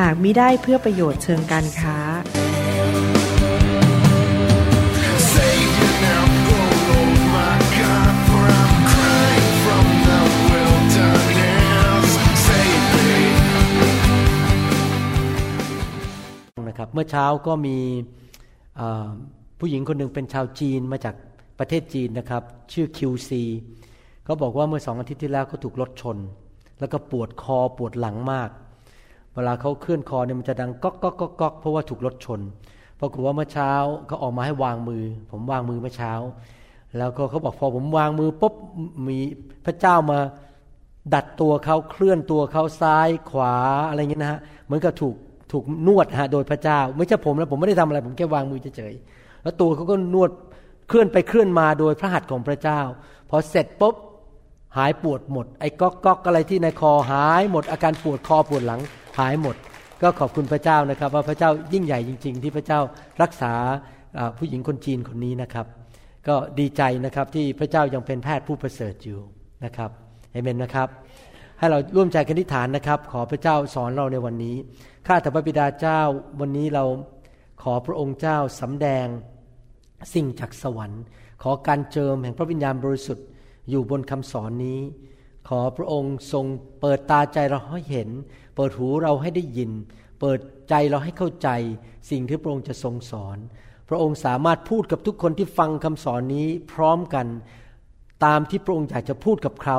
หากมิได้เพื่อประโยชน์เชิงการค้า นะครับ เมื่อเช้าก็มีผู้หญิงคนหนึ่งเป็นชาวจีนมาจากประเทศจีนนะครับ ชื่อ QC เขาบอกว่าเมื่อสองอาทิตย์ที่แล้วเขาถูกรถชน แล้วก็ปวดคอปวดหลังมาก เวลาเขาเคลื่อนคอเนี่ยมันจะดังก๊อกก๊อกก๊อกก๊อกเพราะว่าถูกรถชนปรากฏว่าเมื่อเช้าเขาออกมาให้วางมือ ผมวางมือเมื่อเช้า แล้วก็เขาบอกพอผมวางมือปุ๊บมีพระเจ้ามาดัดตัวเขาเคลื่อนตัวเขาซ้ายขวาอะไรเงี้ยนะฮะเหมือนกับถูกถูกนวดฮะโดยพระเจ้า ไม่ใช่ผมนะผมไม่ได้ทำอะไร ผมแค่วางมือเฉยๆแล้วตัวเขาก็นวดเคลื่อนไปเคลื่อนมาโดยพระหัตถ์ของพระเจ้าพอเสร็จปุ๊บหายปวดหมดไอ้ก๊อกก๊อกอะไรที่ในคอหายหมดอาการปวดคอปวดหลัง หายหมด ก็ขอบคุณพระเจ้านะครับ ว่าพระเจ้ายิ่งใหญ่จริง ๆ ที่พระเจ้ารักษาผู้หญิงคนจีนคนนี้นะครับ ก็ดีใจนะครับที่พระเจ้ายังเป็นแพทย์ผู้ประเสริฐอยู่นะครับเอเมนนะครับ ให้เราร่วมใจกันอธิฐานนะครับ ขอพระเจ้าสอนเราในวันนี้ข้าแต่พระบิดาเจ้าวันนี้เราขอพระองค์เจ้าสำแดงสิ่งจากสวรรค์ ขอการเจิมแห่งพระวิญญาณบริสุทธิ์อยู่บนคำสอนนี้ ขอพระองค์ทรงเปิดตาใจเราให้เห็น เปิดหูเราให้ได้ยิน เปิดใจเราให้เข้าใจ สิ่งที่พระองค์จะทรงสอน พระองค์สามารถพูดกับทุกคนที่ฟังคำสอนนี้พร้อมกันตามที่พระองค์อยากจะพูดกับเขา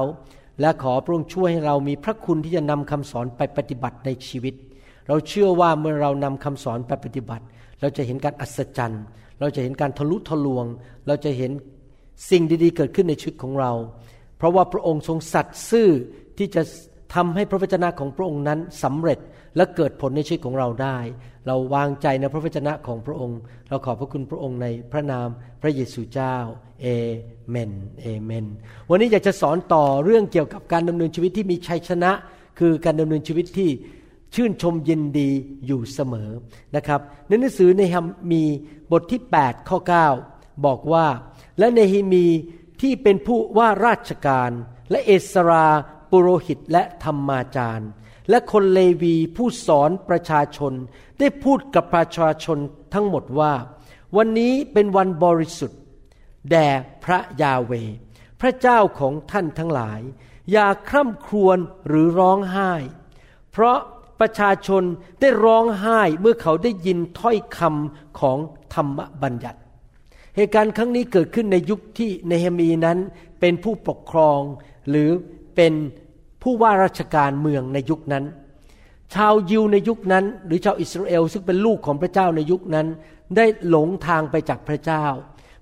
และขอพระองค์ช่วยให้เรามีพระคุณที่จะนำคำสอนไปปฏิบัติในชีวิต เราเชื่อว่าเมื่อเรานำคำสอนไปปฏิบัติ เราจะเห็นการอัศจรรย์ เราจะเห็นการทะลุทะลวง เราจะเห็นสิ่งดีๆ เกิดขึ้นในชีวิตของเรา เพราะว่าพระองค์ทรงสัตย์ซื่อที่จะ ทำให้พระวจนะของพระองค์นั้นสำเร็จและเกิดผลในชีวิตของเราได้ เราวางใจในพระวจนะของพระองค์ เราขอบพระคุณพระองค์ในพระนามพระเยซูเจ้า เอเมน เอเมน วันนี้อยากจะสอนต่อเรื่องเกี่ยวกับการดำเนินชีวิตที่มีชัยชนะ คือการดำเนินชีวิตที่ชื่นชมยินดีอยู่เสมอนะครับในหนังสือในฮัมมีบทที่ 8 ข้อ 9 บอกว่า และเนฮิมีที่เป็นผู้ว่าราชการ และเอสรา ปุโรหิตและธรรมาจารย์ และคนเลวีผู้สอนประชาชน ได้พูดกับประชาชนทั้งหมดว่า วันนี้เป็นวันบริสุทธิ์ แด่พระยาเว พระเจ้าของท่านทั้งหลาย อย่าคร่ำครวญหรือร้องไห้ เพราะประชาชนได้ร้องไห้เมื่อเขาได้ยินถ้อยคำของธรรมบัญญัติ เหตุการณ์ครั้งนี้เกิดขึ้นในยุคที่เนเฮมีนั้นเป็นผู้ปกครองหรือเป็น ผู้ว่าราชการเมืองในยุคนั้น ชาวยิวในยุคนั้น หรือชาวอิสราเอลซึ่งเป็นลูกของพระเจ้าในยุคนั้น ได้หลงทางไปจากพระเจ้า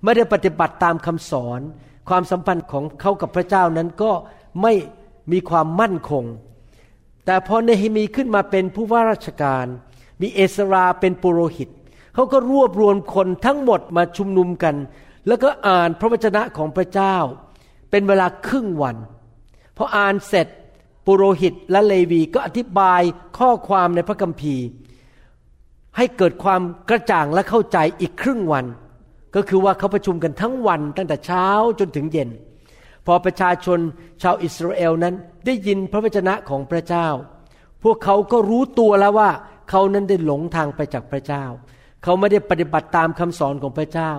ไม่ได้ปฏิบัติตามคำสอน ความสัมพันธ์ของเขากับพระเจ้านั้นก็ไม่มีความมั่นคง แต่พอเนฮิมีขึ้นมาเป็นผู้ว่าราชการ มีเอสราเป็นปุโรหิตเขาก็รวบรวมคนทั้งหมดมาชุมนุมกัน แล้วก็อ่านพระวจนะของพระเจ้า เป็นเวลาครึ่งวันพออ่านเสร็จ ปุโรหิตและเลวีก็อธิบายข้อความในพระคัมภีร์ ให้เกิดความกระจ่างและเข้าใจอีกครึ่งวัน ก็คือว่าเขาประชุมกันทั้งวันตั้งแต่เช้าจนถึงเย็น พอประชาชนชาวอิสราเอลนั้นได้ยินพระวจนะของพระเจ้า พวกเขาก็รู้ตัวแล้วว่า เขานั้นได้หลงทางไปจากพระเจ้า เขาไม่ได้ปฏิบัติตามคำสอนของพระเจ้า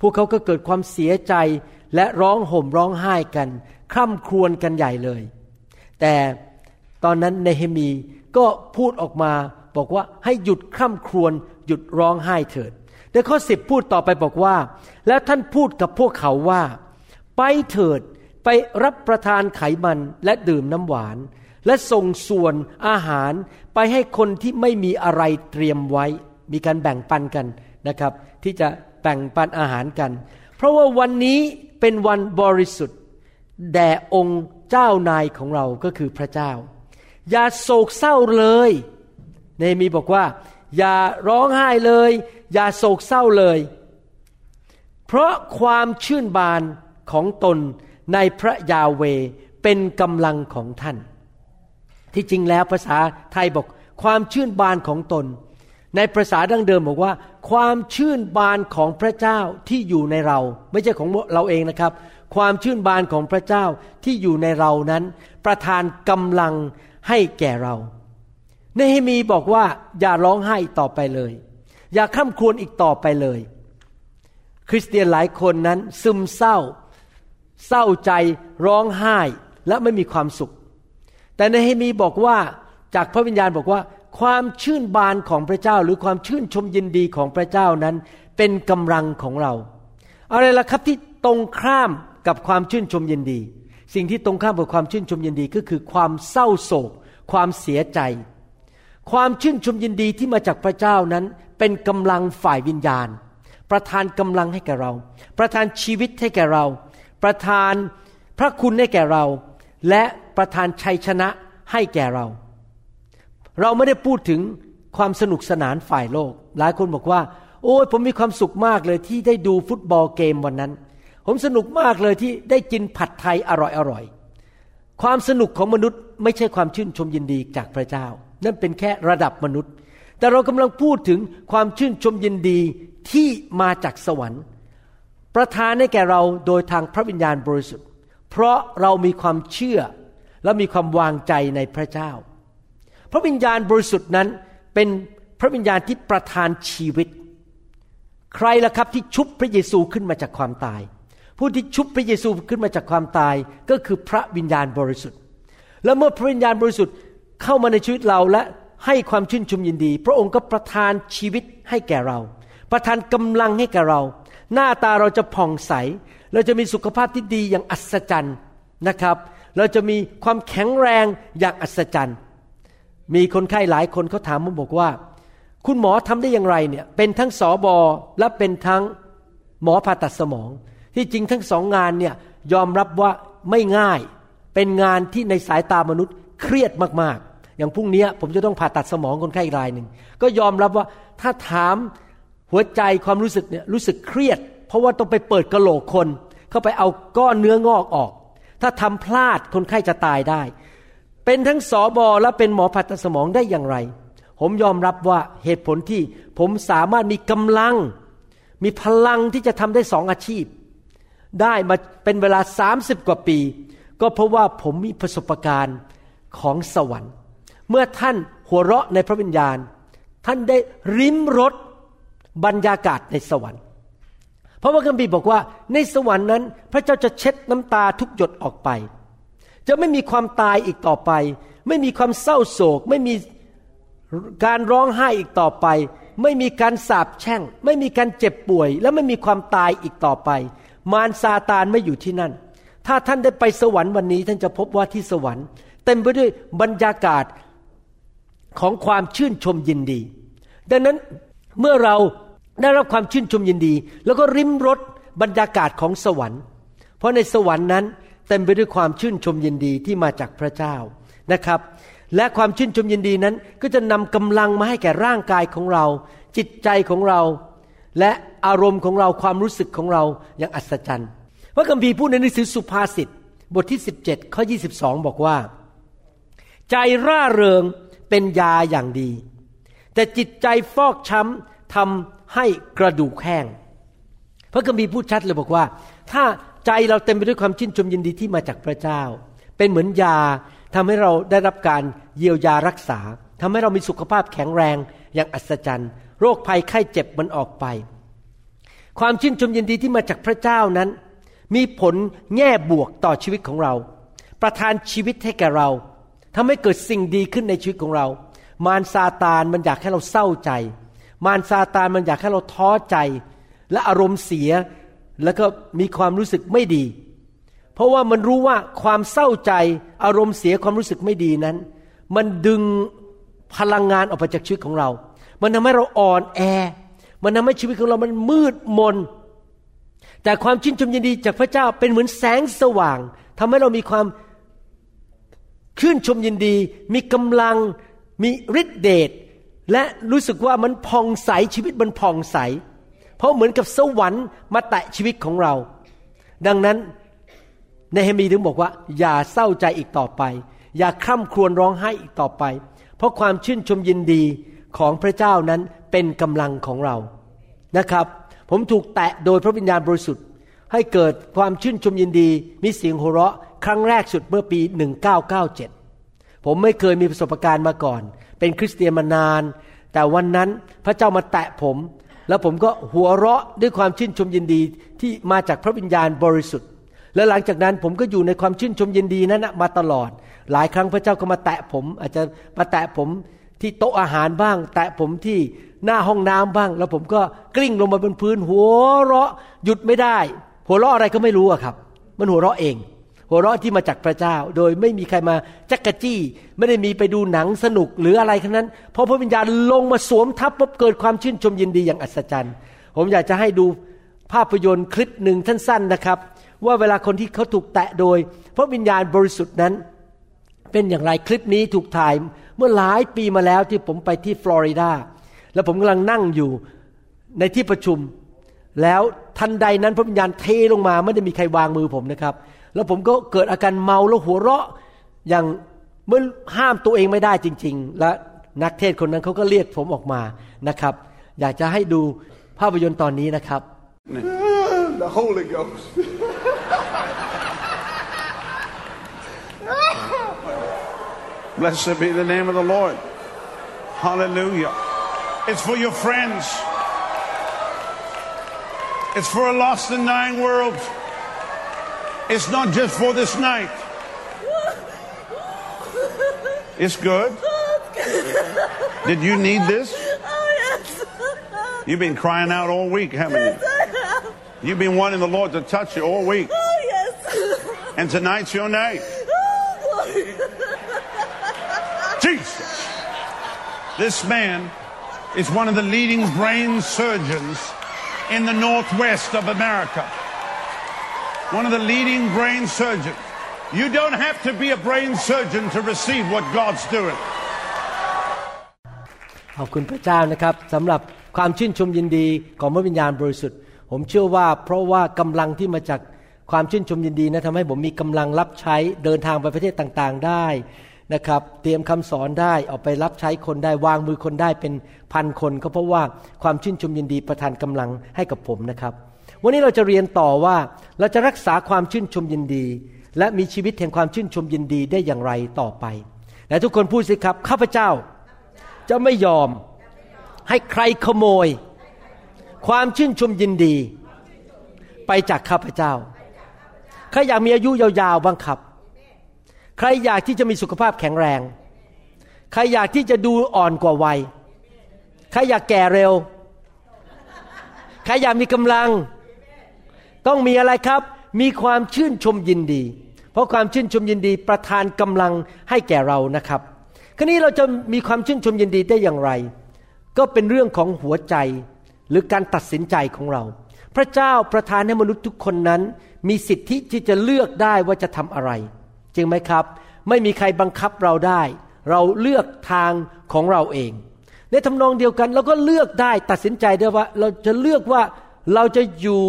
พวกเขาก็เกิดความเสียใจและร้องห่มร้องไห้กัน คร่ำครวญกันใหญ่เลย แต่ตอนนั้นเนเฮมีก็พูดออกมาบอกว่าให้หยุดคร่ำครวญหยุดร้องไห้เถิดในข้อสิบพูดต่อไปบอกว่า แล้วท่านพูดกับพวกเขาว่า ไปเถิดไปรับประทานไขมันและดื่มน้ำหวาน และส่งส่วนอาหารไปให้คนที่ไม่มีอะไรเตรียมไว้ มีการแบ่งปันกันนะครับ ที่จะแบ่งปันอาหารกัน เพราะว่าวันนี้เป็นวันบริสุทธิ์แด่องค์ เจ้านายของเราก็คือพระเจ้า อย่าโศกเศร้าเลยเนมีบอกว่า อย่าร้องไห้เลย อย่าโศกเศร้าเลย เพราะความชื่นบานของตนในพระยาเวเป็นกำลังของท่าน ที่จริงแล้วภาษาไทยบอกความชื่นบานของตน ในภาษาดั้งเดิมบอกว่า ความชื่นบานของพระเจ้าที่อยู่ในเรา ไม่ใช่ของเราเองนะครับ ความชื่นบานของพระเจ้าที่อยู่ในเรานั้น ประทานกำลังให้แก่เราเนฮมีบอกว่าอย่าร้องไห้อีกต่อไปเลย อย่าข้ามควญอีกต่อไปเลย คริสเตียนหลายคนนั้นซึมเศร้า เศร้าใจร้องไห้และไม่มีความสุข แต่ในเฮมีบอกว่าจากพระวิญญาณบอกว่า ความชื่นบานของพระเจ้า หรือความชื่นชมยินดีของพระเจ้านั้น เป็นกำลังของเรา อะไรล่ะครับที่ตรงข้าม กับความชื่นชมยินดี สิ่งที่ตรงข้ามกับความชื่นชมยินดีก็คือความเศร้าโศก ความเสียใจ ความชื่นชมยินดีที่มาจากพระเจ้านั้นเป็นกำลังฝ่ายวิญญาณ ประทานกำลังให้แก่เรา ประทานชีวิตให้แก่เรา ประทานพระคุณให้แก่เรา และประทานชัยชนะให้แก่เรา เราไม่ได้พูดถึงความสนุกสนานฝ่ายโลก หลายคนบอกว่า โอ้ยผมมีความสุขมากเลยที่ได้ดูฟุตบอลเกมวันนั้น ผมสนุกมากเลยที่ได้กินผัดไทยอร่อยอร่อยความสนุกของมนุษย์ไม่ใช่ความชื่นชมยินดีจากพระเจ้า นั่นเป็นแค่ระดับมนุษย์ แต่เรากำลังพูดถึงความชื่นชมยินดีที่มาจากสวรรค์ ประทานให้แก่เราโดยทางพระวิญญาณบริสุทธิ์ เพราะเรามีความเชื่อและมีความวางใจในพระเจ้า พระวิญญาณบริสุทธิ์นั้นเป็นพระวิญญาณที่ประทานชีวิต ใครล่ะครับที่ชุบพระเยซูขึ้นมาจากความตาย ผู้ที่ชุบพระเยซูขึ้นมาจากความตายก็คือพระวิญญาณบริสุทธิ์ แล้วเมื่อพระวิญญาณบริสุทธิ์เข้ามาในชีวิตเราและให้ความชื่นชมยินดี พระองค์ก็ประทานชีวิตให้แก่เรา ประทานกำลังให้แก่เรา หน้าตาเราจะผ่องใส เราจะมีสุขภาพที่ดีอย่างอัศจรรย์นะครับ เราจะมีความแข็งแรงอย่างอัศจรรย์ มีคนไข้หลายคนเขาถามผมบอกว่า คุณหมอทำได้อย่างไรเนี่ยเป็นทั้งสอบอและเป็นทั้งหมอผ่าตัดสมอง ที่จริงทั้งสองงานเนี่ยยอมรับว่าไม่ง่าย เป็นงานที่ในสายตามนุษย์เครียดมากๆ อย่างพรุ่งนี้ผมจะต้องผ่าตัดสมองคนไข้อีกรายหนึ่ง ก็ยอมรับว่าถ้าถามหัวใจความรู้สึกเนี่ยรู้สึกเครียด เพราะว่าต้องไปเปิดกระโหลกคน เข้าไปเอาก้อนเนื้องอกออก ถ้าทำพลาดคนไข้จะตายได้ เป็นทั้งสอบอและเป็นหมอผ่าตัดสมองได้อย่างไร ผมยอมรับว่าเหตุผลที่ผมสามารถมีกำลัง มีพลังที่จะทำได้สองอาชีพ ได้มาเป็นเวลา 30 กว่าปี ก็เพราะว่าผมมีประสบการณ์ของสวรรค์ เมื่อท่านหัวเราะในพระวิญญาณ ท่านได้ริมรสบรรยากาศในสวรรค์ เพราะว่าคัมภีร์บอกว่าในสวรรค์นั้น พระเจ้าจะเช็ดน้ำตาทุกหยดออกไป จะไม่มีความตายอีกต่อไป ไม่มีความเศร้าโศก ไม่มีการร้องไห้อีกต่อไป ไม่มีการสาปแช่ง ไม่มีการเจ็บป่วย และไม่มีความตายอีกต่อไป มารซาตานไม่อยู่ที่นั่น ถ้าท่านได้ไปสวรรค์วันนี้ท่านจะพบว่าที่สวรรค์ เต็มไปด้วยบรรยากาศของความชื่นชมยินดี ดังนั้นเมื่อเราได้รับความชื่นชมยินดี แล้วก็ริมรสบรรยากาศของสวรรค์ เพราะในสวรรค์นั้นเต็มไปด้วยความชื่นชมยินดีที่มาจากพระเจ้านะครับ และความชื่นชมยินดีนั้นก็จะนำกำลังมาให้แก่ร่างกายของเรา จิตใจของเรา และอารมณ์ของเราความรู้สึกของเราอย่างอัศจรรย์ พระคัมภีร์พูดในหนังสือสุภาษิตบทที่ 17 ข้อ 22 บอกว่า ใจร่าเริงเป็นยาอย่างดี แต่จิตใจฟอกช้ำทำให้กระดูกแห้ง พระคัมภีร์พูดชัดเลยบอกว่า ถ้าใจเราเต็มไปด้วยความชื่นชมยินดีที่มาจากพระเจ้า เป็นเหมือนยาทำให้เราได้รับการเยียวยารักษาทำให้เรามีสุขภาพแข็งแรงอย่างอัศจรรย์ โรคภัยไข้เจ็บมันออกไป ความชื่นชมยินดีที่มาจากพระเจ้านั้น มีผลแง่บวกต่อชีวิตของเรา ประทานชีวิตให้แก่เราทำให้เกิดสิ่งดีขึ้นในชีวิตของเรา มารซาตานมันอยากให้เราเศร้าใจ มารซาตานมันอยากให้เราท้อใจ และอารมณ์เสียแล้วก็มีความรู้สึกไม่ดี เพราะว่ามันรู้ว่าความเศร้าใจอารมณ์เสียความรู้สึกไม่ดีนั้น มันดึงพลังงานออกไปจากชีวิตของเรา มันทำให้เราอ่อนแอ มันทำให้ชีวิตของเรามันมืดมน แต่ความชื่นชมยินดีจากพระเจ้าเป็นเหมือนแสงสว่างทำให้เรามีความชื่นชมยินดี มีกำลัง มีฤทธิเดช และรู้สึกว่ามันผ่องใสชีวิตมันผ่องใส เพราะเหมือนกับสวรรค์มาแตะชีวิตของเรา ดังนั้นในเฮมีถึงบอกว่า อย่าเศร้าใจอีกต่อไป อย่าคร่ำครวญร้องไห้อีกต่อไป เพราะความชื่นชมยินดี ของพระเจ้านั้นเป็นกำลังของเรานะครับ ผมถูกแตะโดยพระวิญญาณบริสุทธิ์ ให้เกิดความชื่นชมยินดี มีเสียงหัวเราะ ครั้งแรกสุดเมื่อปี 1997 ผมไม่เคยมีประสบการณ์มาก่อน เป็นคริสเตียนมานาน แต่วันนั้นพระเจ้ามาแตะผม แล้วผมก็หัวเราะด้วยความชื่นชมยินดีที่มาจากพระวิญญาณบริสุทธิ์ และหลังจากนั้นผมก็อยู่ในความชื่นชมยินดีนั้นมาตลอด หลายครั้งพระเจ้าก็มาแตะผม อาจจะมาแตะผม ที่โต๊ะอาหารบ้าง แตะผมที่หน้าห้องน้ำบ้าง แล้วผมก็กลิ้งลงมาบนพื้น หัวเราะหยุดไม่ได้ หัวเราะอะไรก็ไม่รู้อะครับ มันหัวเราะเอง หัวเราะที่มาจากพระเจ้า โดยไม่มีใครมาจักกะจี้ ไม่ได้มีไปดูหนังสนุกหรืออะไรทั้งนั้นเพราะพระวิญญาณลงมาสวมทับปุ๊บเกิดความชื่นชมยินดีอย่างอัศจรรย์ ผมอยากจะให้ดูภาพยนตร์คลิปหนึ่งสั้นๆนะครับ ว่าเวลาคนที่เขาถูกแตะโดย พระวิญญาณบริสุทธิ์นั้น เป็นอย่างไรคลิปนี้ถูกถ่าย เมื่อหลายปีมาแล้วที่ผมไปที่ฟลอริดา แล้วผมกำลังนั่งอยู่ในที่ประชุม แล้วทันใดนั้นพระวิญญาณเทลงมาไม่ได้มีใครวางมือผมนะครับ แล้วผมก็เกิดอาการเมาแล้วหัวเราะอย่างเมื่อห้ามตัวเองไม่ได้จริง ๆ และนักเทศน์คนนั้นเขาก็เรียกผมออกมานะครับ อยากจะให้ดูภาพยนตร์ตอนนี้นะครับ The Holy Ghost. Blessed be the name of the Lord. Hallelujah. It's for your friends. It's for a lost and dying world. It's not just for this night. It's good. Did you need this? Oh, yes. You've been crying out all week, haven't you? You've been wanting the Lord to touch you all week. Oh, yes. And tonight's your night. This man is one of the leading brain surgeons in the Northwest of America. One of the leading brain surgeons. You don't have to be a brain surgeon to receive what God's doing. ขอบคุณพระเจ้านะครับสำหรับความชื่นชมยินดีของพระวิญญาณบริสุทธิ์ ผมเชื่อว่าเพราะว่ากำลังที่มาจากความชื่นชมยินดีนะทำให้ผมมีกำลังรับใช้เดินทางไปประเทศต่างๆ ได้ นะครับ เตรียมคำสอนได้ออกไปรับใช้คนได้วางมือคนได้เป็นพันคนก็เพราะว่าความชื่นชมยินดีประทานกำลังให้กับผมนะครับ วันนี้เราจะเรียนต่อว่าเราจะรักษาความชื่นชมยินดี และมีชีวิตแห่งความชื่นชมยินดีได้อย่างไรต่อไปและทุกคนพูดสิครับข้าพเจ้าจะไม่ยอมให้ใครขโมย ความชื่นชมยินดี ไปจากข้าพเจ้าใครอยากมีอายุยาวๆบ้างครับ ใครอยากที่จะมีสุขภาพแข็งแรง ใครอยากที่จะดูอ่อนกว่าวัย ใครอยากแก่เร็ว ใครอยากมีกำลัง ต้องมีอะไรครับ มีความชื่นชมยินดี เพราะความชื่นชมยินดีประทานกำลังให้แก่เรานะครับ คราวนี้เราจะมีความชื่นชมยินดีได้อย่างไร ก็เป็นเรื่องของหัวใจหรือการตัดสินใจของเรา พระเจ้าประทานให้มนุษย์ทุกคนนั้น มีสิทธิที่จะเลือกได้ว่าจะทำอะไร ริงไหมครับ ไม่มีใครบังคับเราได้ เราเลือกทางของเราเอง ในทำนองเดียวกันเราก็เลือกได้ตัดสินใจได้ว่า เราจะเลือกว่าเราจะอยู่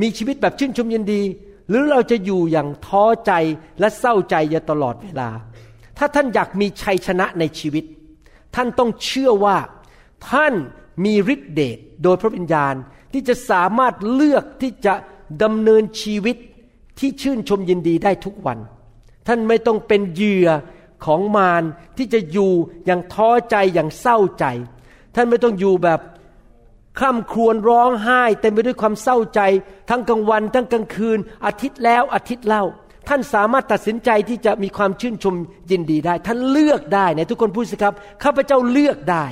มีชีวิตแบบชื่นชมยินดี หรือเราจะอยู่อย่างท้อใจและเศร้าใจอยู่ตลอดเวลา ถ้าท่านอยากมีชัยชนะในชีวิต ท่านต้องเชื่อว่า ท่านมีฤทธิเดชโดยพระวิญญาณที่จะสามารถเลือกที่จะดำเนินชีวิตที่ชื่นชมยินดีได้ทุกวัน ท่านไม่ต้องเป็นเหยื่อของมารที่จะอยู่อย่างท้อใจอย่างเศร้าใจ ท่านไม่ต้องอยู่แบบคร่ำครวญร้องไห้เต็มไปด้วยความเศร้าใจ ทั้งกลางวัน ทั้งกลางคืน อาทิตย์แล้วอาทิตย์เล่า ท่านสามารถตัดสินใจที่จะมีความชื่นชมยินดีได้ ท่านเลือกได้ในทุกคนพูดสิครับข้าพเจ้าเลือกได้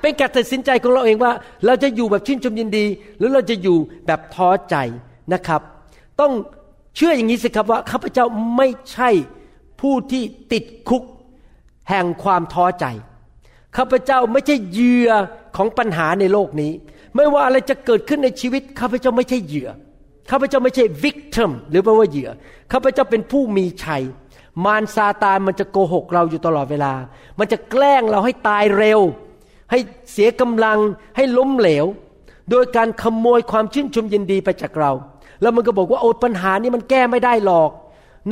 เป็นการตัดสินใจของเราเองว่า เราจะอยู่แบบชื่นชมยินดี หรือเราจะอยู่แบบท้อใจนะครับ ต้อง เชื่ออย่างนี้สิครับว่าข้าพเจ้าไม่ใช่ผู้ที่ติดคุกแห่งความท้อใจ ข้าพเจ้าไม่ใช่เหยื่อของปัญหาในโลกนี้ ไม่ว่าอะไรจะเกิดขึ้นในชีวิต ข้าพเจ้าไม่ใช่เหยื่อ ข้าพเจ้าไม่ใช่ victim หรือแปลว่าเหยื่อ ข้าพเจ้าเป็นผู้มีชัย มารซาตานมันจะโกหกเราอยู่ตลอดเวลา มันจะแกล้งเราให้ตายเร็ว ให้เสียกำลัง ให้ล้มเหลว โดยการขโมยความชื่นชมยินดีไปจากเรา แล้วมันก็บอกว่าโอ้ปัญหานี้มันแก้ไม่ได้หรอก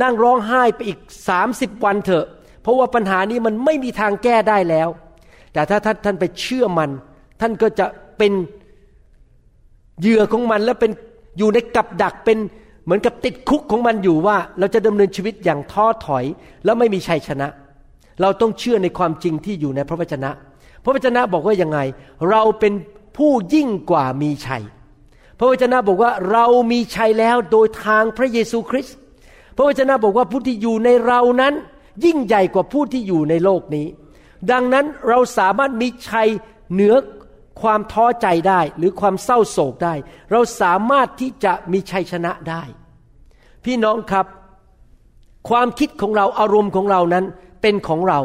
นั่งร้องไห้ไปอีก30วันเถอะ เพราะว่าปัญหานี้มันไม่มีทางแก้ได้แล้ว แต่ถ้าท่านท่านไปเชื่อมัน ท่านก็จะเป็นเหยื่อของมันและเป็นอยู่ในกับดักเป็นเหมือนกับติดคุกของมันอยู่ว่า เราจะดำเนินชีวิตอย่างท้อถอย แล้วไม่มีชัยชนะ เราต้องเชื่อในความจริงที่อยู่ในพระวจนะ พระวจนะบอกว่ายังไง เราเป็นผู้ยิ่งกว่ามีชัย พระวจนะบอกว่าเรามีชัยแล้วโดยทางพระเยซูคริสต์พระวจนะบอกว่าผู้ที่อยู่ในเรานั้น ยิ่งใหญ่กว่าผู้ที่อยู่ในโลกนี้ ดังนั้นเราสามารถมีชัยเหนือความท้อใจได้หรือความเศร้าโศกได้ เราสามารถที่จะมีชัยชนะได้ พี่น้องครับ ความคิดของเราอารมณ์ของเรานั้นเป็นของเรา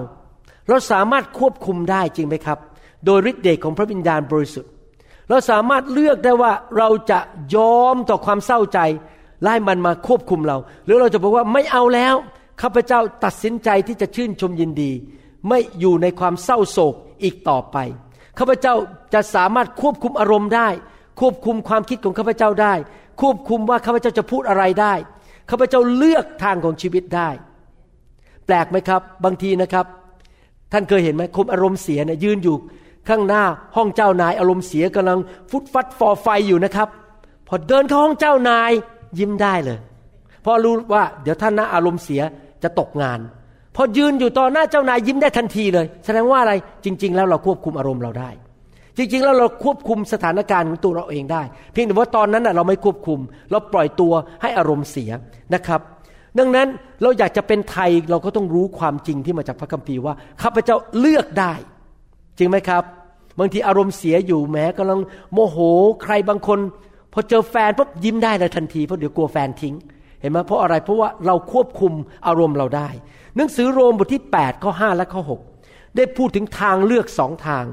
เราสามารถควบคุมได้จริงไหมครับ โดยฤทธิ์เดชของพระวิญญาณบริสุทธิ์ เราสามารถเลือกได้ว่าเราจะยอมต่อความเศร้าใจไล่มันมาควบคุมเรา หรือเราจะบอกว่าไม่เอาแล้วข้าพเจ้าตัดสินใจที่จะชื่นชมยินดี ไม่อยู่ในความเศร้าโศกอีกต่อไปข้าพเจ้าจะสามารถควบคุมอารมณ์ได้ ควบคุมความคิดของข้าพเจ้าได้ ควบคุมว่าข้าพเจ้าจะพูดอะไรได้ข้าพเจ้าเลือกทางของชีวิตได้ แปลกไหมครับ บางทีนะครับ ท่านเคยเห็นไหมคนอารมณ์เสียเนี่ยยืนอยู่ ข้างหน้าห้องเจ้านายอารมณ์เสียกำลังฟุดฟัดฟอไฟอยู่นะครับ พอเดินเข้าห้องเจ้านายยิ้มได้เลยเพราะรู้ว่าเดี๋ยวท่านนะอารมณ์เสียจะตกงาน พอยืนอยู่ต่อหน้าเจ้านายยิ้มได้ทันทีเลย แสดงว่าอะไรจริง ๆ แล้วเราควบคุมอารมณ์เราได้ จริง ๆ แล้วเราควบคุมสถานการณ์ของตัวเราเองได้ เพียงแต่ว่าตอนนั้นเราไม่ควบคุม เราปล่อยตัวให้อารมณ์เสียนะครับดังนั้นเราอยากจะเป็นไทยเราก็ต้องรู้ความจริงที่มาจากพระคัมภีร์ว่าข้าพเจ้าเลือกได้ จริงไหมครับ บางทีอารมณ์เสียอยู่แม้กำลังโมโหใครบางคน พอเจอแฟนปุ๊บยิ้มได้เลยทันทีเพราะเดี๋ยวกลัวแฟนทิ้ง เห็นไหมเพราะอะไรเพราะว่าเราควบคุมอารมณ์เราได้ หนังสือโรมบทที่8ข้อ5และข้อ6ได้พูดถึงทางเลือกสองทาง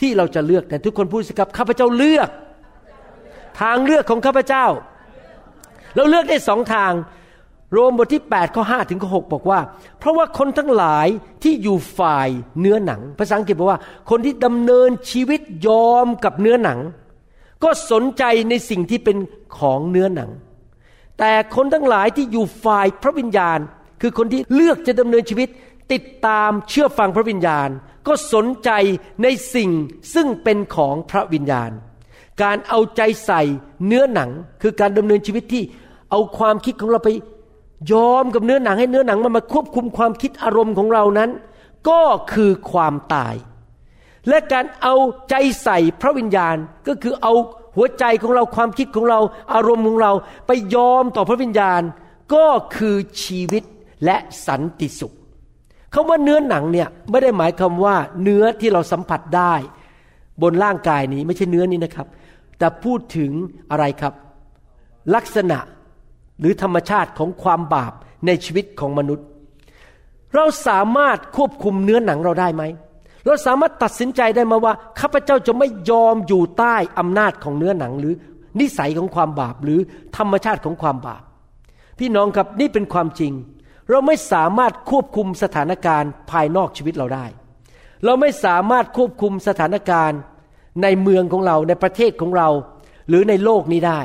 ที่เราจะเลือกแต่ทุกคนพูดสิครับข้าพเจ้าเลือก ทางเลือกของข้าพเจ้า เราเลือกได้สองทาง โรมบทที่ 8 ข้อ 5 ถึงข้อ 6 บอกว่า เพราะว่าคนทั้งหลายที่อยู่ฝ่ายเนื้อหนัง ภาษาอังกฤษบอกว่า คนที่ดำเนินชีวิตยอมกับเนื้อหนัง ก็สนใจในสิ่งที่เป็นของเนื้อหนัง แต่คนทั้งหลายที่อยู่ฝ่ายพระวิญญาณ คือคนที่เลือกจะดำเนินชีวิต ติดตามเชื่อฟังพระวิญญาณ ก็สนใจในสิ่งซึ่งเป็นของพระวิญญาณ การเอาใจใส่เนื้อหนัง คือการดำเนินชีวิตที่เอาความคิดของเราไป ยอมกับเนื้อหนังให้เนื้อหนังมันมาควบคุมความคิดอารมณ์ของเรานั้น ก็คือความตาย และการเอาใจใส่พระวิญญาณก็คือเอาหัวใจของเราความคิดของเราอารมณ์ของเราไปยอมต่อพระวิญญาณ ก็คือชีวิตและสันติสุขคำว่าเนื้อหนังเนี่ยไม่ได้หมายความว่าเนื้อที่เราสัมผัสได้ บนร่างกายนี้ไม่ใช่เนื้อนี้นะครับ แต่พูดถึงอะไรครับ ลักษณะ หรือธรรมชาติของความบาปในชีวิตของมนุษย์ เราสามารถควบคุมเนื้อหนังเราได้ไหม เราสามารถตัดสินใจได้มาว่าข้าพเจ้าจะไม่ยอมอยู่ใต้อำนาจของเนื้อหนัง หรือนิสัยของความบาปหรือธรรมชาติของความบาป พี่น้องครับนี่เป็นความจริง เราไม่สามารถควบคุมสถานการณ์ภายนอกชีวิตเราได้ เราไม่สามารถควบคุมสถานการณ์ในเมืองของเราในประเทศของเรา หรือในโลกนี้ได้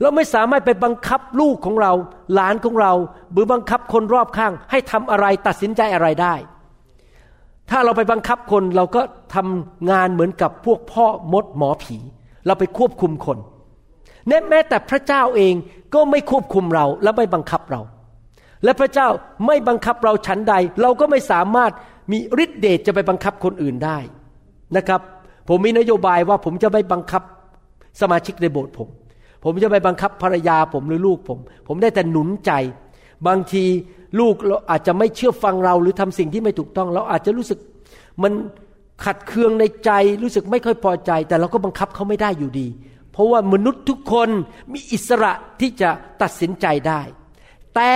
เราไม่สามารถไปบังคับลูกของเรา หลานของเรา หรือบังคับคนรอบข้าง ให้ทำอะไรตัดสินใจอะไรได้ ถ้าเราไปบังคับคนเราก็ทำงานเหมือนกับพวกพ่อมดหมอผี เราไปควบคุมคนแม้แต่พระเจ้าเองก็ไม่ควบคุมเราและไม่บังคับเรา และพระเจ้าไม่บังคับเราฉันใด เราก็ไม่สามารถมีฤทธิเดชจะไปบังคับคนอื่นได้นะครับ ผมมีนโยบายว่าผมจะไม่บังคับสมาชิกในโบสถ์ผม ผมจะไปบังคับภรรยาผมหรือลูกผม ผมได้แต่หนุนใจ บางทีลูกเราอาจจะไม่เชื่อฟังเราหรือทำสิ่งที่ไม่ถูกต้องเราอาจจะรู้สึกมันขัดเคืองในใจรู้สึกไม่ค่อยพอใจ แต่เราก็บังคับเขาไม่ได้อยู่ดี เพราะว่ามนุษย์ทุกคนมีอิสระที่จะตัดสินใจได้ แต่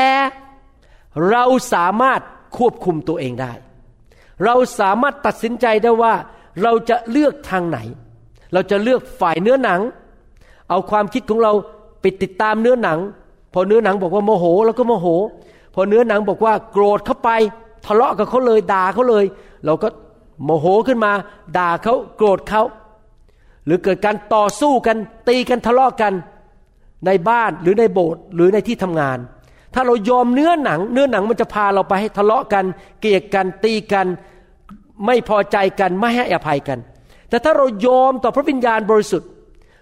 เราสามารถควบคุมตัวเองได้ เราสามารถตัดสินใจได้ว่า เราจะเลือกทางไหน เราจะเลือกฝ่ายเนื้อหนัง เอาความคิดของเราไปติดตามเนื้อหนัง พอเนื้อหนังบอกว่าโมโหเราก็โมโห พอเนื้อหนังบอกว่าโกรธเข้าไป ทะเลาะกับเขาเลยด่าเขาเลย เราก็โมโหขึ้นมา ด่าเขาโกรธเขาหรือเกิดการต่อสู้กัน ตีกันทะเลาะกัน ในบ้านหรือในโบสถ์หรือในที่ทำงาน ถ้าเรายอมเนื้อหนัง เนื้อหนังมันจะพาเราไปให้ทะเลาะกัน เกลียดกันตีกัน ไม่พอใจกันไม่ให้อภัยกัน แต่ถ้าเรายอมต่อพระวิญญาณบริสุทธิ์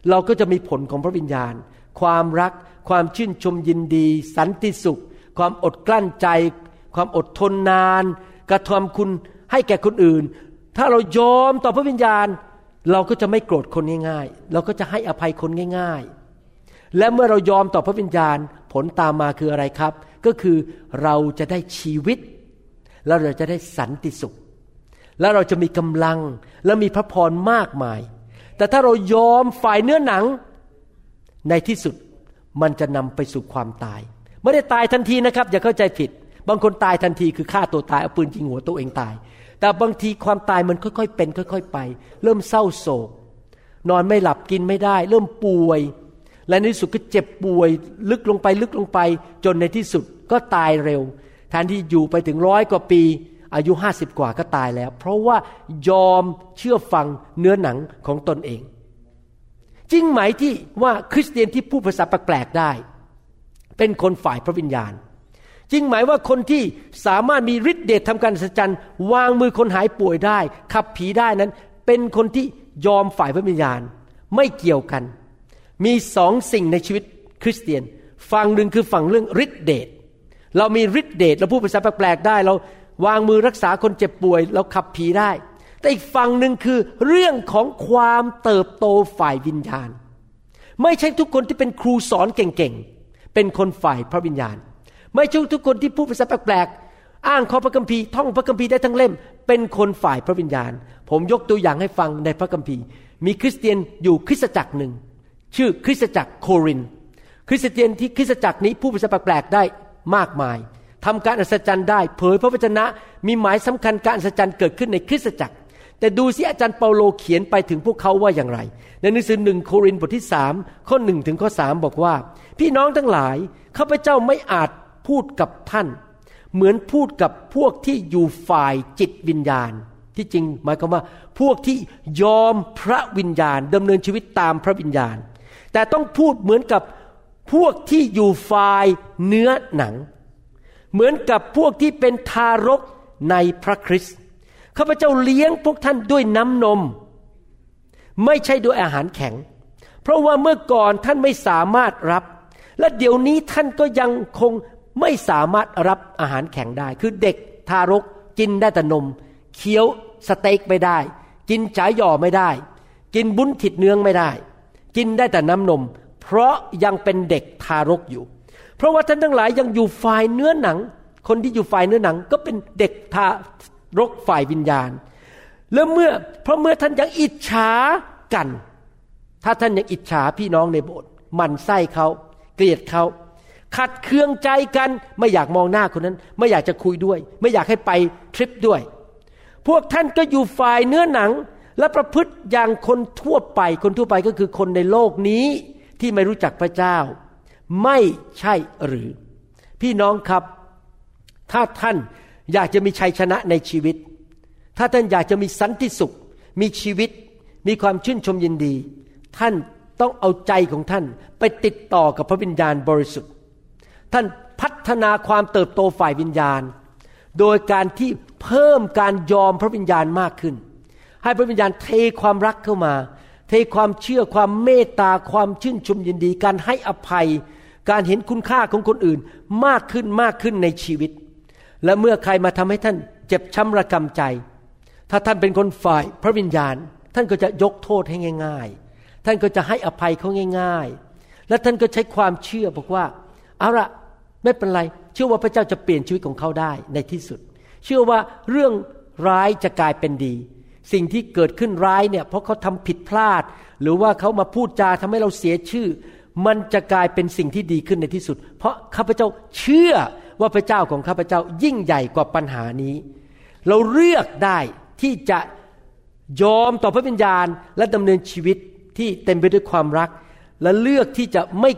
เราก็จะมีผลของพระวิญญาณ ความรัก ความชื่นชมยินดี สันติสุข ความอดกลั้นใจ ความอดทนนาน กระทำคุณให้แก่คนอื่น ถ้าเรายอมต่อพระวิญญาณ เราก็จะไม่โกรธคนง่ายๆ เราก็จะให้อภัยคนง่าย ๆ และเมื่อเรายอมต่อพระวิญญาณผลตามมาคืออะไรครับ ก็คือเราจะได้ชีวิต แล้วเราจะได้สันติสุข แล้วเราจะมีกำลังและมีพระพรมากมาย แต่ถ้าเรายอมฝ่ายเนื้อหนัง ในที่สุดมันจะนำไปสู่ความตาย ไม่ได้ตายทันทีนะครับ อย่าเข้าใจผิด บางคนตายทันทีคือฆ่าตัวตายเอาปืนยิงหัวตัวเองตาย แต่บางทีความตายมันค่อยๆเป็น ค่อย ๆ ไป เริ่มเศร้าโศก นอนไม่หลับกินไม่ได้ เริ่มป่วย และในที่สุดก็เจ็บป่วย ลึกลงไปลึกลงไป จนในที่สุดก็ตายเร็วแทนที่อยู่ไปถึงร้อยกว่าปี อายุห้าสิบกว่าก็ตายแล้ว เพราะว่ายอมเชื่อฟังเนื้อหนังของตนเอง จริงไหมที่ว่าคริสเตียนที่พูดภาษาแปลกๆได้ เป็นคนฝ่ายพระวิญญาณ จริงไหมว่าคนที่สามารถมีฤทธิเดชทำการอัศจรรย์วางมือคนหายป่วยได้ ขับผีได้นั้น เป็นคนที่ยอมฝ่ายพระวิญญาณไม่เกี่ยวกัน มีสองสิ่งในชีวิตคริสเตียนฝั่งหนึ่งคือฝั่งเรื่องฤทธิเดชเรามีฤทธิเดชเราพูดภาษาแปลกๆได้ เรา วางมือรักษาคนเจ็บป่วย เราขับผีได้ แต่อีกฝั่งหนึ่งคือเรื่องของความเติบโตฝ่ายวิญญาณ ไม่ใช่ทุกคนที่เป็นครูสอนเก่งๆ เป็นคนฝ่ายพระวิญญาณ ไม่ใช่ทุกคนที่พูดภาษาแปลกๆ อ้างข้อพระคัมภีร์ท่องพระคัมภีร์ได้ทั้งเล่ม เป็นคนฝ่ายพระวิญญาณ ผมยกตัวอย่างให้ฟังในพระคัมภีร์ มีคริสเตียนอยู่คริสตจักรหนึ่งชื่อคริสตจักรโคริน คริสเตียนที่คริสตจักรนี้พูดภาษาแปลกๆได้มากมาย ทำการอัศจรรย์ได้ เผยพระวจนะมีหมายสำคัญการอัศจรรย์เกิดขึ้นในคริสตจักร แต่ดูสิอาจารย์เปาโลเขียนไปถึงพวกเขาว่าอย่างไร ในหนังสือหนึ่งโครินธ์บทที่สามข้อหนึ่งถึงข้อสามบอกว่า พี่น้องทั้งหลายข้าพเจ้าไม่อาจพูดกับท่าน เหมือนพูดกับพวกที่อยู่ฝ่ายจิตวิญญาณ ที่จริงหมายความว่า พวกที่ยอมพระวิญญาณดำเนินชีวิตตามพระวิญญาณ แต่ต้องพูดเหมือนกับพวกที่อยู่ฝ่ายเนื้อหนัง เหมือนกับพวกที่เป็นทารกในพระคริสต์ข้าพเจ้าเลี้ยงพวกท่านด้วยน้ำนม ไม่ใช่ด้วยอาหารแข็ง เพราะว่าเมื่อก่อนท่านไม่สามารถรับ และเดี๋ยวนี้ท่านก็ยังคงไม่สามารถรับอาหารแข็งได้ คือเด็กทารกกินได้แต่นม เคี้ยวสเต็กไม่ได้ กินจ๋าหย่อไม่ได้ กินบุ้นถิดเนื้องไม่ได้ กินได้แต่น้ำนม เพราะยังเป็นเด็กทารกอยู่ เพราะว่าท่านทั้งหลายยังอยู่ฝ่ายเนื้อหนัง คนที่อยู่ฝ่ายเนื้อหนัง ก็เป็นเด็กทารกฝ่ายวิญญาณ แล้วเมื่อเพราะเมื่อท่านยังอิจฉากัน ถ้าท่านยังอิจฉาพี่น้องในโบสถ์มันไส้เขาเกลียดเขาขัดเคืองใจกันไม่อยากมองหน้าคนนั้น ไม่อยากจะคุยด้วย ไม่อยากให้ไปทริปด้วย พวกท่านก็อยู่ฝ่ายเนื้อหนัง และประพฤติอย่างคนทั่วไป คนทั่วไปก็คือคนในโลกนี้ที่ไม่รู้จักพระเจ้า ไม่ใช่หรือ พี่น้องครับ ถ้าท่านอยากจะมีชัยชนะในชีวิต ถ้าท่านอยากจะมีสันติสุข มีชีวิต มีความชื่นชมยินดี ท่านต้องเอาใจของท่านไปติดต่อกับพระวิญญาณบริสุทธิ์ ท่านพัฒนาความเติบโตฝ่ายวิญญาณ โดยการที่เพิ่มการยอมพระวิญญาณมากขึ้น ให้พระวิญญาณเทความรักเข้ามา เทความเชื่อความเมตตาความชื่นชมยินดี การให้อภัย การเห็นคุณค่าของคนอื่นมากขึ้นมากขึ้นในชีวิต และเมื่อใครมาทำให้ท่านเจ็บช้ำระกำใจ ถ้าท่านเป็นคนฝ่ายพระวิญญาณ ท่านก็จะยกโทษให้ง่าย ๆ ท่านก็จะให้อภัยเขาง่าย ๆ และท่านก็ใช้ความเชื่อบอกว่าเอาละไม่เป็นไรเชื่อว่าพระเจ้าจะเปลี่ยนชีวิตของเขาได้ในที่สุด เชื่อว่าเรื่องร้ายจะกลายเป็นดี สิ่งที่เกิดขึ้นร้ายเนี่ยเพราะเขาทำผิดพลาด หรือว่าเขามาพูดจาทำให้เราเสียชื่อ มันจะกลายเป็นสิ่งที่ดีขึ้นในที่สุด เพราะข้าพเจ้าเชื่อว่าพระเจ้าของข้าพเจ้ายิ่งใหญ่กว่าปัญหานี้ เราเลือกได้ที่จะยอมต่อพระวิญญาณและดำเนินชีวิตที่เต็มไปด้วยความรัก และเลือกที่จะไม่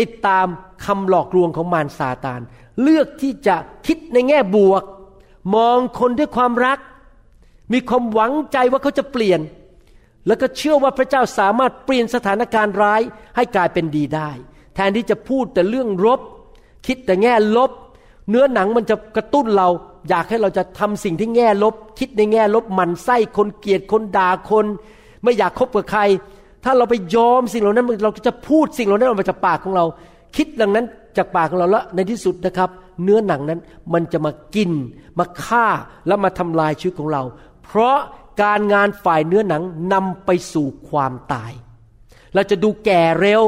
ติดตามคำหลอกลวงของมารซาตาน เลือกที่จะคิดในแง่บวก มองคนด้วยความรัก มีความหวังใจว่าเขาจะเปลี่ยน แล้วก็เชื่อว่าพระเจ้าสามารถเปลี่ยนสถานการณ์ร้ายให้กลายเป็นดีได้ แทนที่จะพูดแต่เรื่องรบคิดแต่แง่ลบ เนื้อหนังมันจะกระตุ้นเรา อยากให้เราจะทำสิ่งที่แง่ลบ คิดในแง่ลบหมันไส้คนเกลียดคนด่าคน ไม่อยากคบกับใคร ถ้าเราไปยอมสิ่งเหล่านั้นเราก็จะพูดสิ่งเหล่านั้นออกมาจากปากของเรา คิดดังนั้นจากปากของเราแล้วในที่สุดนะครับ เนื้อหนังนั้นมันจะมากิน มาฆ่าแล้วมาทำลายชีวิตของเรา เพราะ การงานฝ่ายเนื้อหนังนำไปสู่ความตาย เราจะดูแก่เร็ว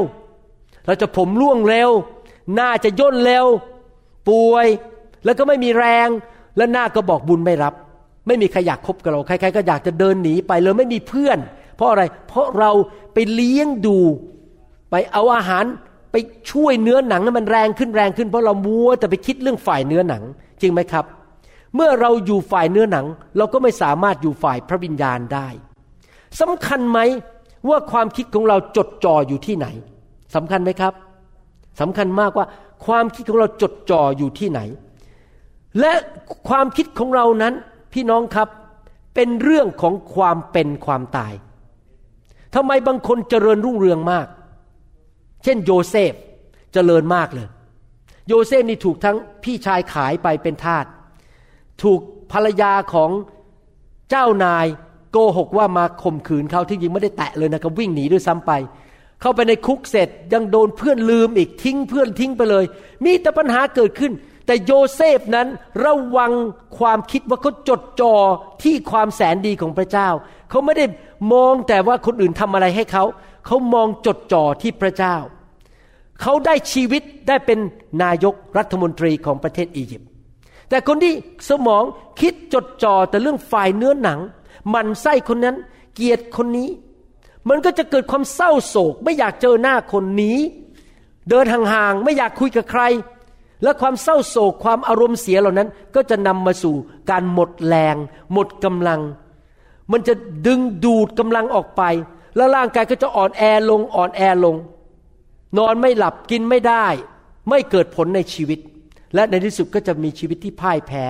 เราจะผมร่วงเร็ว หน้าจะย่นเร็ว ป่วย แล้วก็ไม่มีแรง และหน้าก็บอกบุญไม่รับ ไม่มีใครอยากคบกับเรา ใครๆก็อยากจะเดินหนีไปเลยไม่มีเพื่อน เพราะอะไร เพราะเราไปเลี้ยงดู ไปเอาอาหารไปช่วยเนื้อหนังให้มันแรงขึ้นแรงขึ้น เพราะเรามัวแต่ไปคิดเรื่องฝ่ายเนื้อหนัง จริงไหมครับ เมื่อเราอยู่ฝ่ายเนื้อหนัง เราก็ไม่สามารถอยู่ฝ่ายพระวิญญาณได้สำคัญไหมว่าความคิดของเราจดจ่ออยู่ที่ไหนสำคัญไหมครับสำคัญมากว่าความคิดของเราจดจ่ออยู่ที่ไหน และความคิดของเรานั้น พี่น้องครับเป็นเรื่องของความเป็นความตายทำไมบางคนเจริญรุ่งเรืองมาก เช่นโยเซฟเจริญมากเลย โยเซฟนี่ถูกทั้งพี่ชายขายไปเป็นทาส ถูกภรรยาของเจ้านายโกหกว่ามาข่มขืนเขาที่จริงไม่ได้แตะเลยนะครับวิ่งหนีด้วยซ้ำไป เข้าไปในคุกเสร็จยังโดนเพื่อนลืมอีกทิ้งเพื่อนทิ้งไปเลย มีแต่ปัญหาเกิดขึ้น แต่โยเซฟนั้นระวังความคิดว่าเขาจดจ่อที่ความแสนดีของพระเจ้า เขาไม่ได้มองแต่ว่าคนอื่นทำอะไรให้เขา เขามองจดจ่อที่พระเจ้า เขาได้ชีวิตได้เป็นนายกรัฐมนตรีของประเทศอียิปต์ แต่คนที่สมองคิดจดจ่อแต่เรื่องฝ่ายเนื้อหนัง มันไส้คนนั้น เกลียดคนนี้ มันก็จะเกิดความเศร้าโศก ไม่อยากเจอหน้าคนนี้ เดินห่างๆไม่อยากคุยกับใคร และความเศร้าโศกความอารมณ์เสียเหล่านั้น ก็จะนำมาสู่การหมดแรง หมดกำลัง มันจะดึงดูดกำลังออกไป แล้วร่างกายก็จะอ่อนแอลงอ่อนแอลง นอนไม่หลับกินไม่ได้ ไม่เกิดผลในชีวิต และในที่สุดก็จะมีชีวิตที่พ่ายแพ้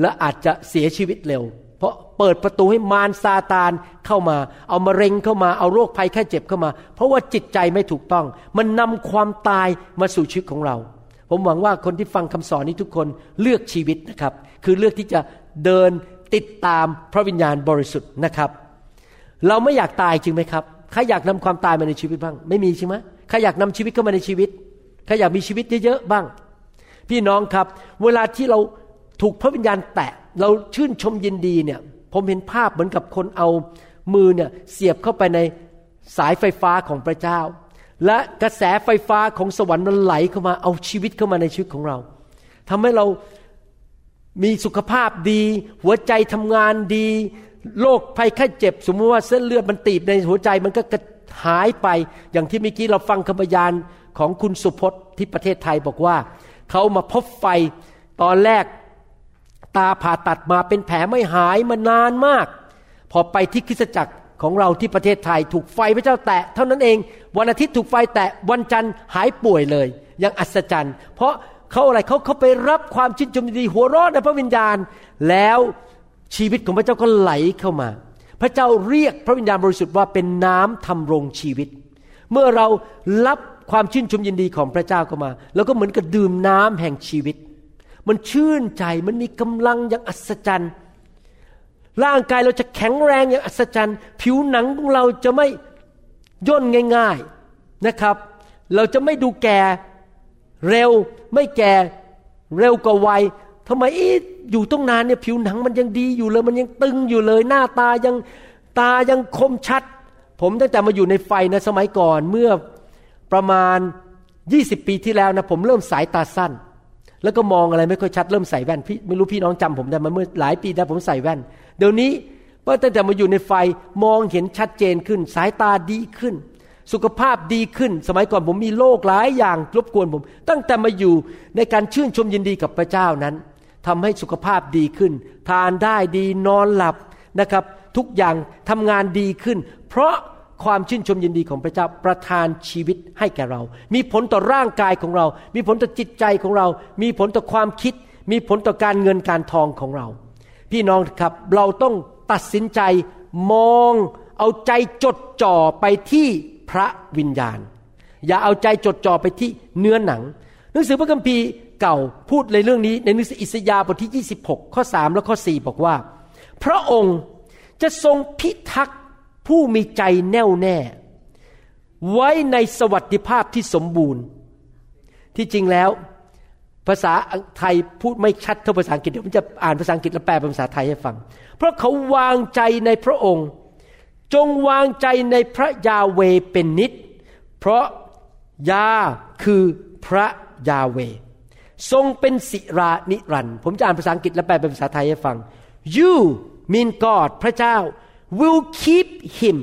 และอาจจะเสียชีวิตเร็ว เพราะเปิดประตูให้มารซาตานเข้ามา เอามะเร็งเข้ามาเอาโรคภัยแค่เจ็บเข้ามา เพราะว่าจิตใจไม่ถูกต้อง มันนำความตายมาสู่ชีวิตของเรา ผมหวังว่าคนที่ฟังคำสอนนี้ทุกคนเลือกชีวิตนะครับ คือเลือกที่จะเดินติดตามพระวิญญาณบริสุทธิ์นะครับ เราไม่อยากตายจริงไหมครับใครอยากนำความตายมาในชีวิตบ้าง ไม่มีใช่ไหมใครอยากนำชีวิตเข้ามาในชีวิตใครอยากมีชีวิตเยอะๆบ้าง พี่น้องครับ เวลาที่เราถูกพระวิญญาณแตะ เราชื่นชมยินดีเนี่ย ผมเห็นภาพเหมือนกับคนเอามือเนี่ยเสียบเข้าไปในสายไฟฟ้าของพระเจ้า และกระแสไฟฟ้าของสวรรค์มันไหลเข้ามาเอาชีวิตเข้ามาในชีวิตของเราทำให้เรามีสุขภาพดี หัวใจทำงานดีโรคภัยไข้เจ็บ สมมติว่าเส้นเลือดมันตีบในหัวใจมันก็กหายไปอย่างที่เมื่อกี้เราฟังคำพยานของคุณสุพจน์ที่ประเทศไทยบอกว่า เขามาพบไฟตอนแรกตาผ่าตัดมาเป็นแผลไม่หายมานานมาก พอไปที่คริสตจักรของเราที่ประเทศไทยถูกไฟพระเจ้าแตะ เท่านั้นเอง วันอาทิตย์ถูกไฟแตะวันจันทร์หายป่วยเลยยังอัศจรรย์ เพราะเขาอะไรเขาเขาไปรับความชื่นชมดีหัวเรอดในพระวิญญาณ แล้วชีวิตของพระเจ้าก็ไหลเข้ามา พระเจ้าเรียกพระวิญญาณบริสุทธิ์ว่าเป็นน้ำทำรงชีวิต เมื่อเรารับ ความชื่นชมยินดีของพระเจ้าเข้ามาเราก็เหมือนกับดื่มน้ำแห่งชีวิต มันชื่นใจมันมีกำลังอย่างอัศจรรย์ ร่างกายเราจะแข็งแรงอย่างอัศจรรย์ ผิวหนังของเราจะไม่ย่นง่าย ๆนะครับ เราจะไม่ดูแก่เร็วไม่แก่เร็วกว่าวัยทำไมออยู่ต้องนานเนี่ยผิวหนังมันยังดีอยู่เลย มันยังตึงอยู่เลย หน้าตายังตายังคมชัด ผมตั้งแต่มาอยู่ในไฟนะสมัยก่อนเมื่อ ประมาณ 20 ปีที่แล้วนะผมเริ่มสายตาสั้น แล้วก็มองอะไรไม่ค่อยชัดเริ่มใส่แว่นพี่ไม่รู้พี่น้องจำผมได้ไหมเมื่อหลายปีแล้วผมใส่แว่น เดี๋ยวนี้เมื่อตั้งแต่มาอยู่ในไฟมองเห็นชัดเจนขึ้น สายตาดีขึ้น สุขภาพดีขึ้น สมัยก่อนผมมีโรคหลายอย่างรบกวนผม ตั้งแต่มาอยู่ในการชื่นชมยินดีกับพระเจ้านั้นทำให้สุขภาพดีขึ้น ทานได้ดีนอนหลับนะครับ ทุกอย่างทำงานดีขึ้น เพราะ ความชื่นชมยินดีของพระเจ้าประทานชีวิตให้แก่เรา มีผลต่อร่างกายของเรา มีผลต่อจิตใจของเรา มีผลต่อความคิด มีผลต่อการเงินการทองของเรา พี่น้องครับเราต้องตัดสินใจมองเอาใจจดจ่อไปที่พระวิญญาณ อย่าเอาใจจดจ่อไปที่เนื้อหนัง หนังสือพระคัมภีร์เก่าพูดในเรื่องนี้ในหนังสืออิสยาห์บทที่ 26 ข้อ 3 และข้อ 4 บอกว่า พระองค์จะทรงพิทักษ์ ผู้มีใจแน่วแน่ ไว้ในสวัสดิภาพที่สมบูรณ์ ที่จริงแล้ว ภาษาไทยพูดไม่ชัดเท่าภาษาอังกฤษเดี๋ยวผมจะอ่านภาษาอังกฤษแล้วแปลเป็นภาษาไทยให้ฟัง เพราะเขาวางใจในพระองค์ จงวางใจในพระยาเวเป็นนิด เพราะยาคือพระยาเว ทรงเป็นสิรานิรันต์ผมจะอ่านภาษาอังกฤษและแปลเป็นภาษาไทยให้ฟัง you mean God พระเจ้า will keep him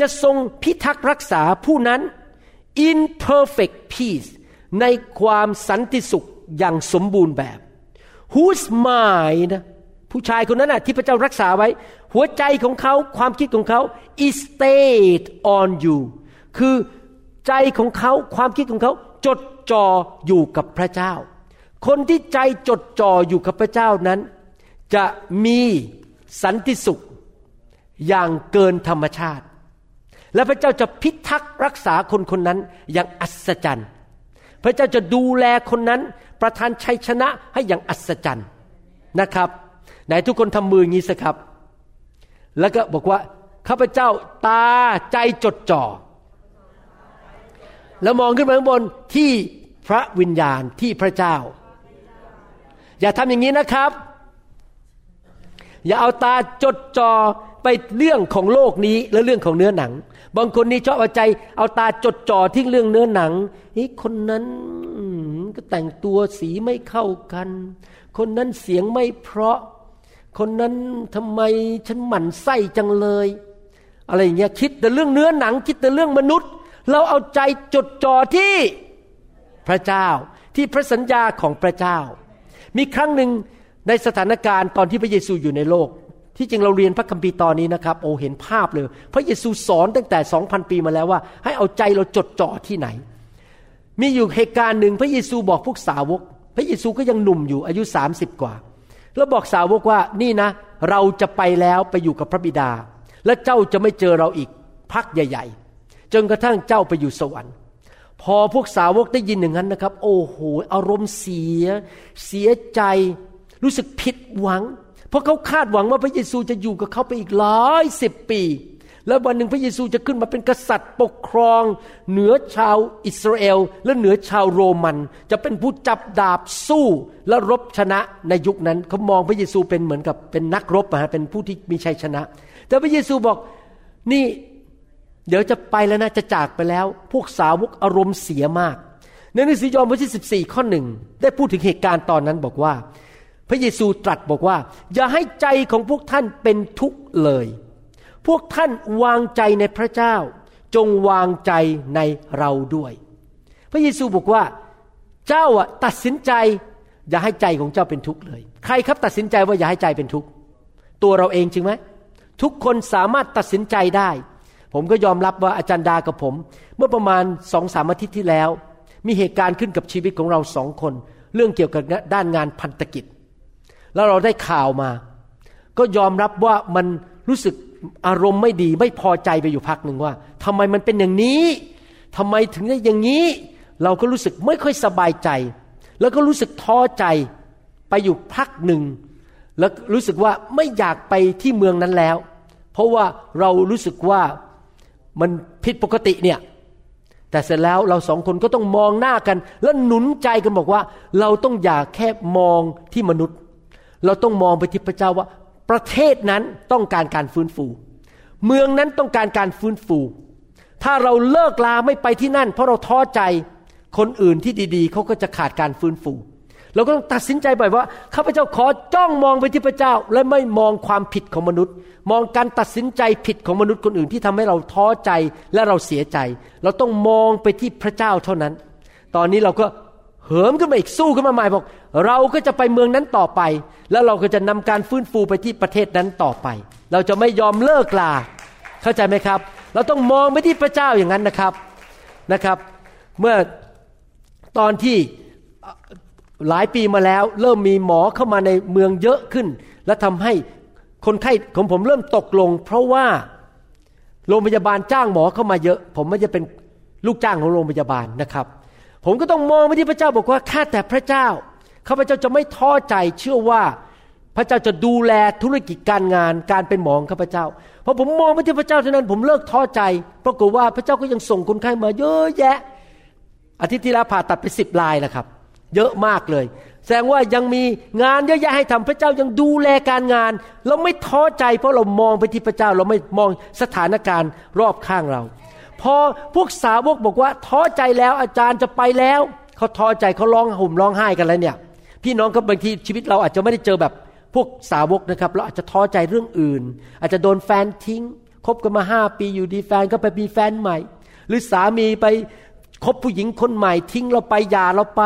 จะทรงพิทักษ์รักษาผู้นั้น in perfect peace ในความสันติสุขอย่างสมบูรณ์แบบ whose mind ผู้ชายคนนั้นนะที่พระเจ้ารักษาไว้ หัวใจของเขาความคิดของเขา is stayed on you คือใจของเขาความคิดของเขาจดจ่ออยู่กับพระเจ้า คนที่ใจจดจ่ออยู่กับพระเจ้านั้น จะมีสันติสุข อย่างเกินธรรมชาติ และพระเจ้าจะพิทักษ์รักษาคนคนนั้นอย่างอัศจรรย์ พระเจ้าจะดูแลคนนั้นประทานชัยชนะให้อย่างอัศจรรย์นะครับไหนทุกคนทำมืออย่างนี้สิครับ แล้วก็บอกว่าข้าพเจ้าตาใจจดจ่อ แล้วมองขึ้นไปข้างบนที่พระวิญญาณที่พระเจ้า อย่าทำอย่างนี้นะครับ อย่าเอาตาจดจอ่อ ไปเรื่องของโลกนี้และเรื่องของเนื้อหนัง บางคนนี่ชอบเอาใจ เอาตาจดจ่อที่เรื่องเนื้อหนังนี่คนนั้นก็แต่งตัวสีไม่เข้ากัน คนนั้นเสียงไม่เพราะ คนนั้นทำไมฉันหมั่นไส้จังเลย อะไรอย่างเงี้ยคิดแต่เรื่องเนื้อหนัง คิดแต่เรื่องมนุษย์ เราเอาใจจดจ่อที่พระเจ้าที่พระสัญญาของพระเจ้า มีครั้งหนึ่งในสถานการณ์ตอนที่พระเยซูอยู่ในโลก ที่จริงเราเรียนพระคัมภีร์ตอนนี้นะครับ โอ้เห็นภาพเลย พระเยซูสอนตั้งแต่สองพันปีมาแล้วว่า ให้เอาใจเราจดจ่อที่ไหน มีอยู่เหตุการณ์หนึ่งพระเยซูบอกพวกสาวก พระเยซูก็ยังหนุ่มอยู่อายุ30กว่า แล้วบอกสาวกว่านี่นะ เราจะไปแล้วไปอยู่กับพระบิดา และเจ้าจะไม่เจอเราอีกพักใหญ่ ๆ จนกระทั่งเจ้าไปอยู่สวรรค์ พอพวกสาวกได้ยินอย่างนั้นนะครับ โอ้โหอารมณ์เสีย เสียใจ รู้สึกผิดหวัง เพราะเขาคาดหวังว่าพระเยซูจะอยู่กับเขาไปอีกหลายสิบปี แล้ววันหนึ่งพระเยซูจะขึ้นมาเป็นกษัตริย์ปกครอง เหนือชาวอิสราเอล และเหนือชาวโรมัน จะเป็นผู้จับดาบสู้และรบชนะในยุคนั้นเขามองพระเยซูเป็นเหมือนกับเป็นนักรบนะฮะเป็นผู้ที่มีชัยชนะ แต่พระเยซูบอกนี่เดี๋ยวจะไปแล้วนะจะจากไปแล้ว พวกสาวกอารมณ์เสียมากในหนังสือยอห์นบทที่14ข้อหนึ่งได้พูดถึงเหตุการณ์ตอนนั้นบอกว่า พระเยซูตรัสบอกว่า อย่าให้ใจของพวกท่านเป็นทุกข์เลย พวกท่านวางใจในพระเจ้า จงวางใจในเราด้วย พระเยซูบอกว่า เจ้าอะตัดสินใจ อย่าให้ใจของเจ้าเป็นทุกข์เลย ใครครับตัดสินใจว่าอย่าให้ใจเป็นทุกข์ตัวเราเองจริงไหมทุกคนสามารถตัดสินใจได้ ผมก็ยอมรับว่าอาจารย์ดากับผม เมื่อประมาณสองสามอาทิตย์ที่แล้ว มีเหตุการณ์ขึ้นกับชีวิตของเราสองคน เรื่องเกี่ยวกับด้านงานพันธกิจ แล้วเราได้ข่าวมา ก็ยอมรับว่ามันรู้สึกอารมณ์ไม่ดี ไม่พอใจไปอยู่พักหนึ่งว่าทำไมมันเป็นอย่างนี้ทำไมถึงได้อย่างนี้ เราก็รู้สึกไม่ค่อยสบายใจ แล้วก็รู้สึกท้อใจไปอยู่พักหนึ่ง แล้วรู้สึกว่าไม่อยากไปที่เมืองนั้นแล้ว เพราะว่าเรารู้สึกว่ามันผิดปกติเนี่ยแต่เสร็จแล้วเราสองคนก็ต้องมองหน้ากัน แล้วหนุนใจกันบอกว่า เราต้องอย่าแค่มองที่มนุษย์ เราต้องมองไปที่พระเจ้าว่า ประเทศนั้นต้องการการฟื้นฟู เมืองนั้นต้องการการฟื้นฟู ถ้าเราเลิกลาไม่ไปที่นั่น เพราะเราท้อใจคนอื่นที่ดีๆเขาก็จะขาดการฟื้นฟูเราก็ต้องตัดสินใจบ่อยว่าข้าพเจ้าขอจ้องมองไปที่พระเจ้า และไม่มองความผิดของมนุษย์ มองการตัดสินใจผิดของมนุษย์คนอื่นที่ทำให้เราท้อใจและเราเสียใจ เราต้องมองไปที่พระเจ้าเท่านั้น ตอนนี้เราก็ เหิมขึ้นมาอีกสู้ขึ้นมาใหม่บอก เราก็จะไปเมืองนั้นต่อไป แล้วเราก็จะนำการฟื้นฟูไปที่ประเทศนั้นต่อไป เราจะไม่ยอมเลิกลา เข้าใจไหมครับ เราต้องมองไปที่พระเจ้าอย่างนั้นนะครับนะครับ เมื่อตอนที่หลายปีมาแล้ว เริ่มมีหมอเข้ามาในเมืองเยอะขึ้น และทำให้คนไข้ของผมเริ่มตกลง เพราะว่าโรงพยาบาลจ้างหมอเข้ามาเยอะ ผมไม่จะเป็นลูกจ้างของโรงพยาบาลนะครับ ผมก็ต้องมองไปที่พระเจ้าบอกว่าข้าแต่พระเจ้าข้าพเจ้าจะไม่ท้อใจเชื่อว่าพระเจ้าจะดูแลธุรกิจการงานการเป็นหมอของข้าพเจ้าพอผมมองไปที่พระเจ้าเท่านั้น ผมเลิกท้อใจปรากฏว่าพระเจ้าก็ยังส่งคนไข้มาเยอะแยะ อาทิตย์ที่แล้วผ่าตัดไปสิบรายแล้วครับ เยอะมากเลย แสดงว่ายังมีงานเยอะแยะให้ทำพระเจ้ายังดูแลการงาน เราไม่ท้อใจ เพราะเรามองไปที่พระเจ้า เราไม่มองสถานการณ์รอบข้างเรา พอพวกสาวกบอกว่าท้อใจแล้วอาจารย์จะไปแล้วเขาท้อใจเขาร้องห่มร้องไห้กันแล้วเนี่ย พี่น้องครับบางทีชีวิตเราอาจจะไม่ได้เจอแบบพวกสาวกนะครับเราอาจจะท้อใจเรื่องอื่น อาจจะโดนแฟนทิ้งคบกันมาห้าปีอยู่ดีแฟนก็ไปมีแฟนใหม่ หรือสามีไปคบผู้หญิงคนใหม่ทิ้งเราไปหย่าเราไป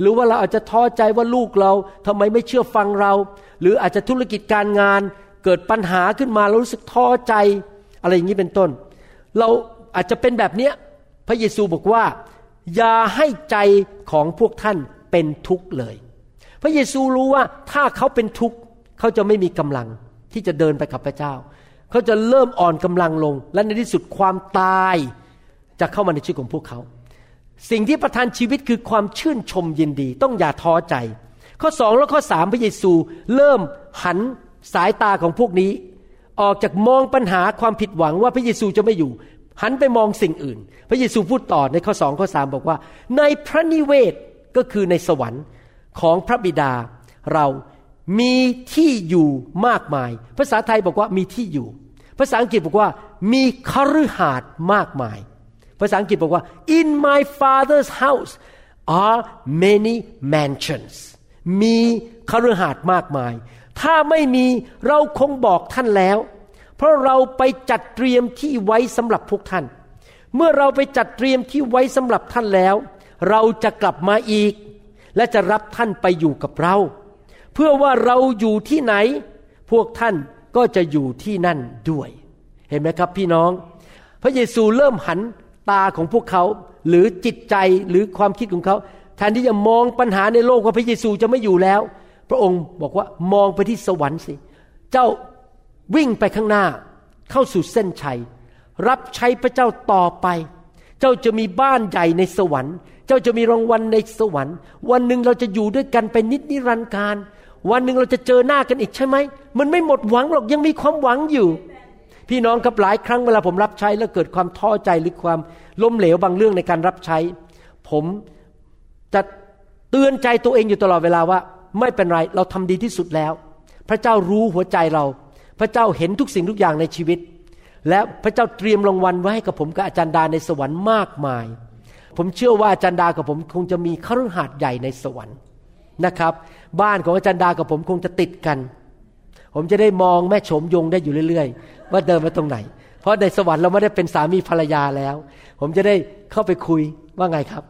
หรือว่าเราอาจจะท้อใจว่าลูกเราทำไมไม่เชื่อฟังเรา หรืออาจจะธุรกิจการงานเกิดปัญหาขึ้นมาเรารู้สึกท้อใจ อะไรอย่างนี้เป็นต้น เรา อาจจะเป็นแบบเนี้ยพระเยซูบอกว่า อย่าให้ใจของพวกท่านเป็นทุกข์เลย พระเยซูรู้ว่าถ้าเขาเป็นทุกข์เขาจะไม่มีกำลังที่จะเดินไปกับพระเจ้า เขาจะเริ่มอ่อนกำลังลง และในที่สุดความตายจะเข้ามาในชีวิตของพวกเขา สิ่งที่ประทานชีวิตคือความชื่นชมยินดี ต้องอย่าท้อใจ ข้อสองและข้อสามพระเยซูเริ่มหันสายตาของพวกนี้ ออกจากมองปัญหาความผิดหวังว่าพระเยซูจะไม่อยู่ หันไปมองสิ่งอื่น พระเยซูพูดต่อในข้อสองข้อสามบอกว่า ในพระนิเวศก็คือในสวรรค์ของพระบิดาเรามีที่อยู่มากมาย ภาษาไทยบอกว่ามีที่อยู่ ภาษาอังกฤษบอกว่ามีคฤหาสน์มากมาย ภาษาอังกฤษบอกว่า in my father's house are many mansions มีคฤหาสน์มากมาย ถ้าไม่มีเราคงบอกท่านแล้ว เพราะเราไปจัดเตรียมที่ไว้สำหรับพวกท่าน เมื่อเราไปจัดเตรียมที่ไว้สำหรับท่านแล้ว เราจะกลับมาอีก และจะรับท่านไปอยู่กับเรา เพื่อว่าเราอยู่ที่ไหน พวกท่านก็จะอยู่ที่นั่นด้วย เห็นไหมครับพี่น้อง พระเยซูเริ่มหันตาของพวกเขาหรือจิตใจหรือความคิดของเขาแทนที่จะมองปัญหาในโลกว่าพระเยซูจะไม่อยู่แล้ว พระองค์บอกว่ามองไปที่สวรรค์สิ เจ้า วิ่งไปข้างหน้าเข้าสู่เส้นชัย รับใช้พระเจ้าต่อไป เจ้าจะมีบ้านใหญ่ในสวรรค์ เจ้าจะมีรางวัลในสวรรค์ วันหนึ่งเราจะอยู่ด้วยกันไปนิดนิรันดร์การ วันหนึ่งเราจะเจอหน้ากันอีกใช่ไหม มันไม่หมดหวังหรอกยังมีความหวังอยู่ พี่น้องครับหลายครั้งเวลาผมรับใช้แล้วเกิดความท้อใจหรือความล้มเหลวบางเรื่องในการรับใช้ ผมจะเตือนใจตัวเองอยู่ตลอดเวลาว่า ไม่เป็นไรเราทำดีที่สุดแล้ว พระเจ้ารู้หัวใจเรา พระเจ้าเห็นทุกสิ่งทุกอย่างในชีวิต และพระเจ้าเตรียมรางวัลไว้ให้กับผมกับอาจารย์ดาในสวรรค์มากมาย ผมเชื่อว่าอาจารย์ดากับผมคงจะมีคฤหาสน์ใหญ่ในสวรรค์นะครับ บ้านของอาจารย์ดากับผมคงจะติดกัน ผมจะได้มองแม่โฉมยงได้อยู่เรื่อยๆ ว่าเดินมาตรงไหน เพราะในสวรรค์เราไม่ได้เป็นสามีภรรยาแล้ว ผมจะได้เข้าไปคุยว่าไงครับ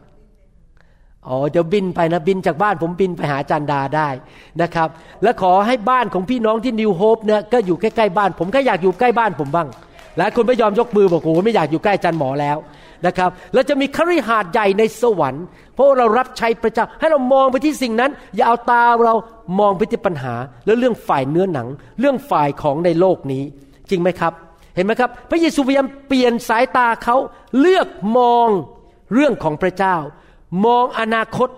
อ๋อเดี๋ยวบินไปนะบินจากบ้านผมบินไปหาจารย์ดาได้นะครับ และขอให้บ้านของพี่น้องที่นิวโฮปเนี่ยก็อยู่ใกล้ๆบ้าน ผมก็อยากอยู่ใกล้บ้านผมบ้างหลายคนไม่ยอมยกมือบอกโอ้โหไม่อยากอยู่ใกล้จารย์หมอแล้วนะครับแล้วจะมีคฤหาสน์ใหญ่ในสวรรค์ เพราะเรารับใช้พระเจ้าให้เรามองไปที่สิ่งนั้น อย่าเอาตาเรามองไปที่ปัญหา แล้วเรื่องฝ่ายเนื้อหนัง เรื่องฝ่ายของในโลกนี้ จริงไหมครับ เห็นไหมครับ พระเยซูพยายามเปลี่ยนสายตาเขาเลือกมองเรื่องของพระเจ้า มองอนาคต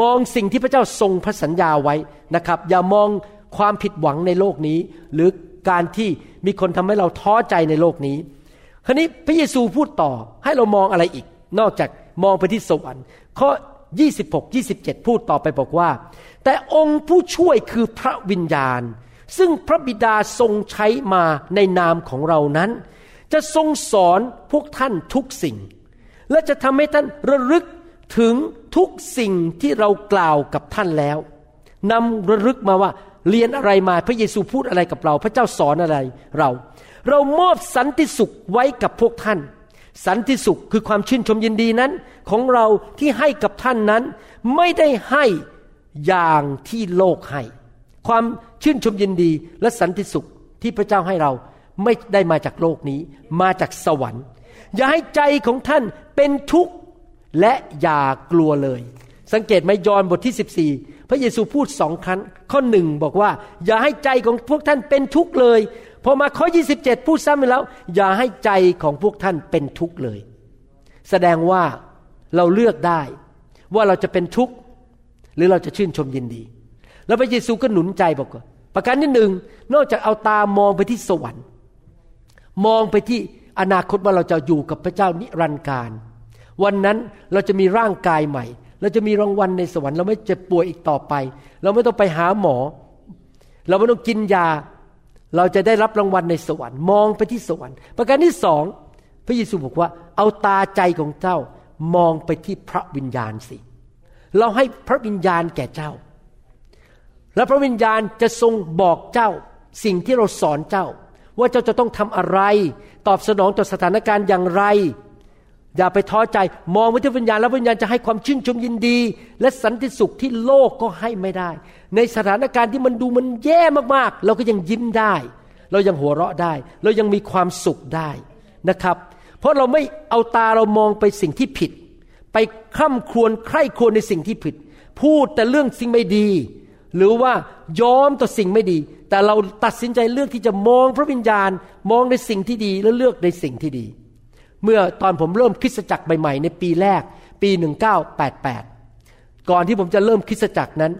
มองสิ่งที่พระเจ้าทรงพระสัญญาไว้นะครับ อย่ามองความผิดหวังในโลกนี้ หรือการที่มีคนทำให้เราท้อใจในโลกนี้ คราวนี้พระเยซูพูดต่อให้เรามองอะไรอีก นอกจากมองไปที่สวรรค์ข้อ26 27 พูดต่อไปบอกว่า แต่องค์ผู้ช่วยคือพระวิญญาณ ซึ่งพระบิดาทรงใช้มาในนามของเรานั้น จะทรงสอนพวกท่านทุกสิ่ง และจะทำให้ท่านระลึก ถึงทุกสิ่งที่เรากล่าวกับท่านแล้วนำระลึกมาว่าเรียนอะไรมาพระเยซูพูดอะไรกับเรา พระเจ้าสอนอะไรเรา เรามอบสันติสุขไว้กับพวกท่าน สันติสุขคือความชื่นชมยินดีนั้น ของเราที่ให้กับท่านนั้น ไม่ได้ให้อย่างที่โลกให้ ความชื่นชมยินดีและสันติสุขที่พระเจ้าให้เราไม่ได้มาจากโลกนี้ มาจากสวรรค์ อย่าให้ใจของท่านเป็นทุกข์ และอย่ากลัวเลย สังเกตไหมยอห์นบทที่ 14 พระเยซูพูดสองครั้ง ข้อหนึ่งบอกว่า อย่าให้ใจของพวกท่านเป็นทุกข์เลย พอมาข้อ 27 พูดซ้ำไปแล้ว อย่าให้ใจของพวกท่านเป็นทุกข์เลย แสดงว่าเราเลือกได้ ว่าเราจะเป็นทุกข์หรือเราจะชื่นชมยินดี แล้วพระเยซูก็หนุนใจบอกว่าประการที่หนึ่งนอกจากเอาตามองไปที่สวรรค์ มองไปที่อนาคตว่าเราจะอยู่กับพระเจ้านิรันดร์การ วันนั้นเราจะมีร่างกายใหม่ เราจะมีรางวัลในสวรรค์ เราไม่เจ็บป่วยอีกต่อไป เราไม่ต้องไปหาหมอ เราไม่ต้องกินยา เราจะได้รับรางวัลในสวรรค์ มองไปที่สวรรค์ ประการที่สองพระเยซูบอกว่า เอาตาใจของเจ้ามองไปที่พระวิญญาณสิ เราให้พระวิญญาณแก่เจ้า และพระวิญญาณจะทรงบอกเจ้า สิ่งที่เราสอนเจ้า ว่าเจ้าจะต้องทำอะไร ตอบสนองต่อสถานการณ์อย่างไร อย่าไปท้อใจมองไปที่วิญญาณแล้ววิญญาณจะให้ความชื่นชมยินดี และสันติสุขที่โลกก็ให้ไม่ได้ ในสถานการณ์ที่มันดูมันแย่มากๆ เราก็ยังยิ้มได้ เรายังหัวเราะได้ เรายังมีความสุขได้นะครับ เพราะเราไม่เอาตาเรามองไปสิ่งที่ผิด ไปคร่ำครวญใคร่ครวญในสิ่งที่ผิด พูดแต่เรื่องสิ่งไม่ดี หรือว่ายอมต่อสิ่งไม่ดี แต่เราตัดสินใจเลือกที่จะมองพระวิญญาณมองในสิ่งที่ดีและเลือกในสิ่งที่ดี เมื่อตอนผมเริ่มคริสตจักรใหม่ๆ ในปีแรก ปี 1988 ก่อนที่ผมจะเริ่มคริสตจักรนั้น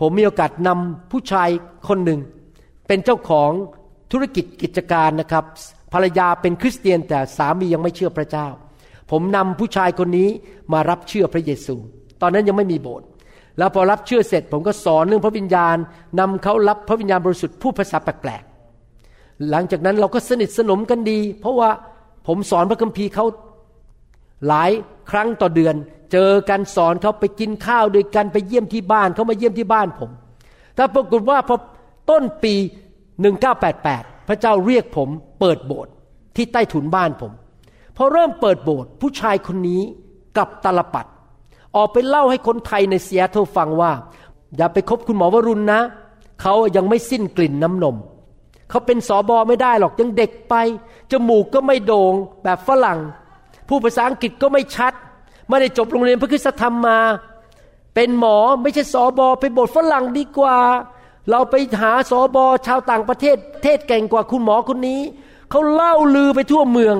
ผมมีโอกาสนำผู้ชายคนหนึ่ง เป็นเจ้าของธุรกิจกิจการนะครับ ภรรยาเป็นคริสเตียนแต่สามียังไม่เชื่อพระเจ้า ผมนำผู้ชายคนนี้มารับเชื่อพระเยซู ตอนนั้นยังไม่มีโบสถ์แล้วพอรับเชื่อเสร็จ ผมก็สอนเรื่องพระวิญญาณนำเขารับพระวิญญาณบริสุทธิ์พูดภาษาแปลกๆหลังจากนั้นเราก็สนิทสนมกันดี เพราะว่า ผมสอนพระคัมภีร์เขาหลายครั้งต่อเดือน เจอกันสอนเขาไปกินข้าวด้วยกันไปเยี่ยมที่บ้านเขามาเยี่ยมที่บ้านผม แต่ปรากฏว่าพอต้นปี 1988 พระเจ้าเรียกผมเปิดโบสถ์ที่ใต้ถุนบ้านผมพอเริ่มเปิดโบสถ์ผู้ชายคนนี้กับตาลปัด ออกไปเล่าให้คนไทยในเซียโตรฟังว่า อย่าไปคบคุณหมอวรุณนะ เขายังไม่สิ้นกลิ่นน้ำนม เขาเป็นสอบอไม่ได้หรอกยังเด็กไป จมูกก็ไม่โด่งแบบฝรั่ง ผู้ภาษาอังกฤษก็ไม่ชัด ไม่ได้จบโรงเรียนพระคุณธรรมมา เป็นหมอไม่ใช่สอบอไปบทฝรั่งดีกว่า เราไปหาสอบอชาวต่างประเทศ เทศเก่งกว่าคุณหมอคนนี้ เขาเล่าลือไปทั่วเมือง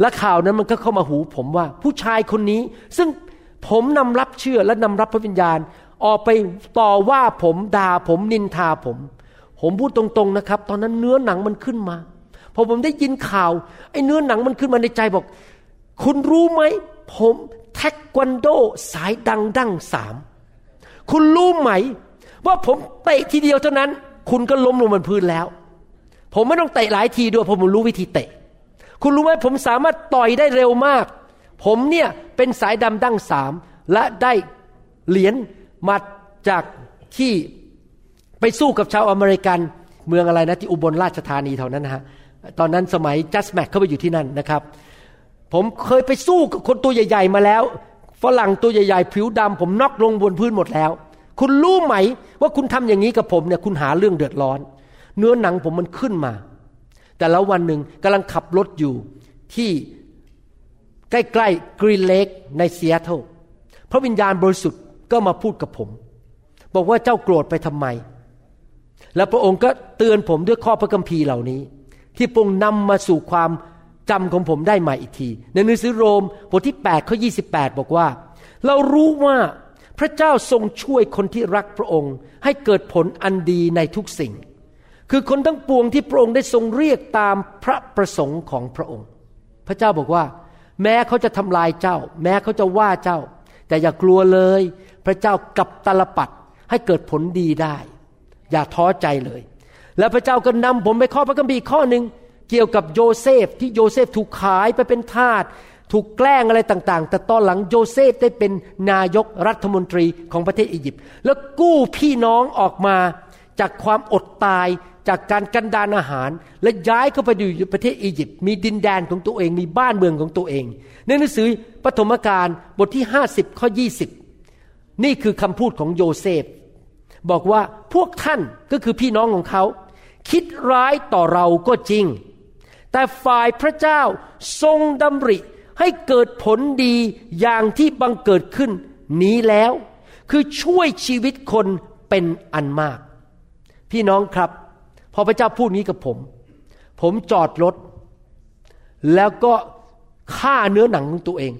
และข่าวนั้นมันก็เข้ามาหูผมว่า ผู้ชายคนนี้ ซึ่งผมนำรับเชื่อและนำรับพระวิญญาณ ออกไปต่อว่าผมด่าผมนินทาผม ผมพูดตรงๆนะครับ ตอนนั้นเนื้อหนังมันขึ้นมาพอผมได้ยินข่าวไอ้เนื้อหนังมันขึ้นมาในใจบอก คุณรู้ไหม ผมเทควันโดสายดังดั้งสามคุณรู้ไหม ว่าผมเตะทีเดียวเท่านั้น คุณก็ล้มลงบนพื้นแล้ว ผมไม่ต้องเตะหลายทีด้วยเพราะผมรู้วิธีเตะ คุณรู้ไหมผมสามารถต่อยได้เร็วมาก ผมเนี่ยเป็นสายดำดั้งสามและได้เหรียญมาจากที่ ไปสู้กับชาวอเมริกันเมืองอะไรนะที่อุบลราชธานีเท่านั้นนะฮะตอนนั้นสมัยจัสแม็กเข้าไปอยู่ที่นั่นนะครับ ผมเคยไปสู้กับคนตัวใหญ่ ๆ มาแล้วฝรั่งตัวใหญ่ๆผิวดำผมน็อกลงบนพื้นหมดแล้ว คุณรู้ไหมว่าคุณทำอย่างนี้กับผมเนี่ยคุณหาเรื่องเดือดร้อน เนื้อหนังผมมันขึ้นมา แต่แล้ววันหนึ่งกำลังขับรถอยู่ที่ใกล้ๆกรีนเลกในเซีแอตเทิลพระวิญญาณบริสุทธิ์ก็มาพูดกับผม บอกว่าเจ้าโกรธไปทำไม แล้วพระองค์ก็เตือนผมด้วยข้อพระคัมภีร์เหล่านี้ ที่พระองค์นำมาสู่ความจำของผมได้ใหม่อีกที ในหนังสือโรมบทที่8ข้อ28 บอกว่า เรารู้ว่าพระเจ้าทรงช่วยคนที่รักพระองค์ ให้เกิดผลอันดีในทุกสิ่ง คือคนทั้งปวงที่พระองค์ได้ทรงเรียกตามพระประสงค์ของพระองค์ พระเจ้าบอกว่า แม้เขาจะทำลายเจ้า แม้เขาจะว่าเจ้า แต่อย่ากลัวเลย พระเจ้ากลับตาลปัตรให้เกิดผลดีได้ อย่าท้อใจเลย แล้วพระเจ้าก็นำผมไปข้อพระคัมภีร์ข้อหนึ่งเกี่ยวกับโยเซฟที่โยเซฟถูกขายไปเป็นทาสถูกแกล้งอะไรต่างๆ แต่ตอนหลังโยเซฟได้เป็นนายกรัฐมนตรีของประเทศอียิปต์แล้วกู้พี่น้องออกมาจากความอดตายจากการกันดานอาหาร และย้ายเข้าไปอยู่ประเทศอียิปต์มีดินแดนของตัวเองมีบ้านเมืองของตัวเอง ในหนังสือปฐมกาลบทที่ 50 ข้อ 20 นี่คือคำพูดของโยเซฟ บอกว่าพวกท่านก็คือพี่น้องของเขา คิดร้ายต่อเราก็จริง แต่ฝ่ายพระเจ้าทรงดำริให้เกิดผลดีอย่างที่บังเกิดขึ้นนี้แล้ว คือช่วยชีวิตคนเป็นอันมาก พี่น้องครับ พอพระเจ้าพูดนี้กับผม ผมจอดรถ แล้วก็ฆ่าเนื้อหนังของตัวเอง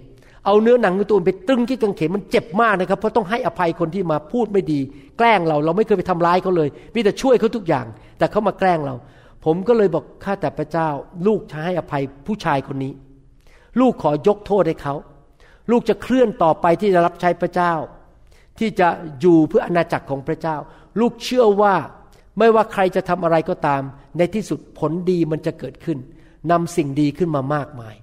เอาเนื้อหนังของตัวเองไปตึงที่กางเขนมันเจ็บมากนะครับ เพราะต้องให้อภัยคนที่มาพูดไม่ดี แกล้งเราเราไม่เคยไปทำร้ายเขาเลยมีแต่ช่วยเขาทุกอย่าง แต่เขามาแกล้งเรา ผมก็เลยบอกข้าแต่พระเจ้า ลูกจะให้อภัยผู้ชายคนนี้ ลูกขอยกโทษให้เขาลูกจะเคลื่อนต่อไปที่จะรับใช้พระเจ้า ที่จะอยู่เพื่ออาณาจักรของพระเจ้า ลูกเชื่อว่าไม่ว่าใครจะทำอะไรก็ตาม ในที่สุดผลดีมันจะเกิดขึ้นนำสิ่งดีขึ้นมามากมาย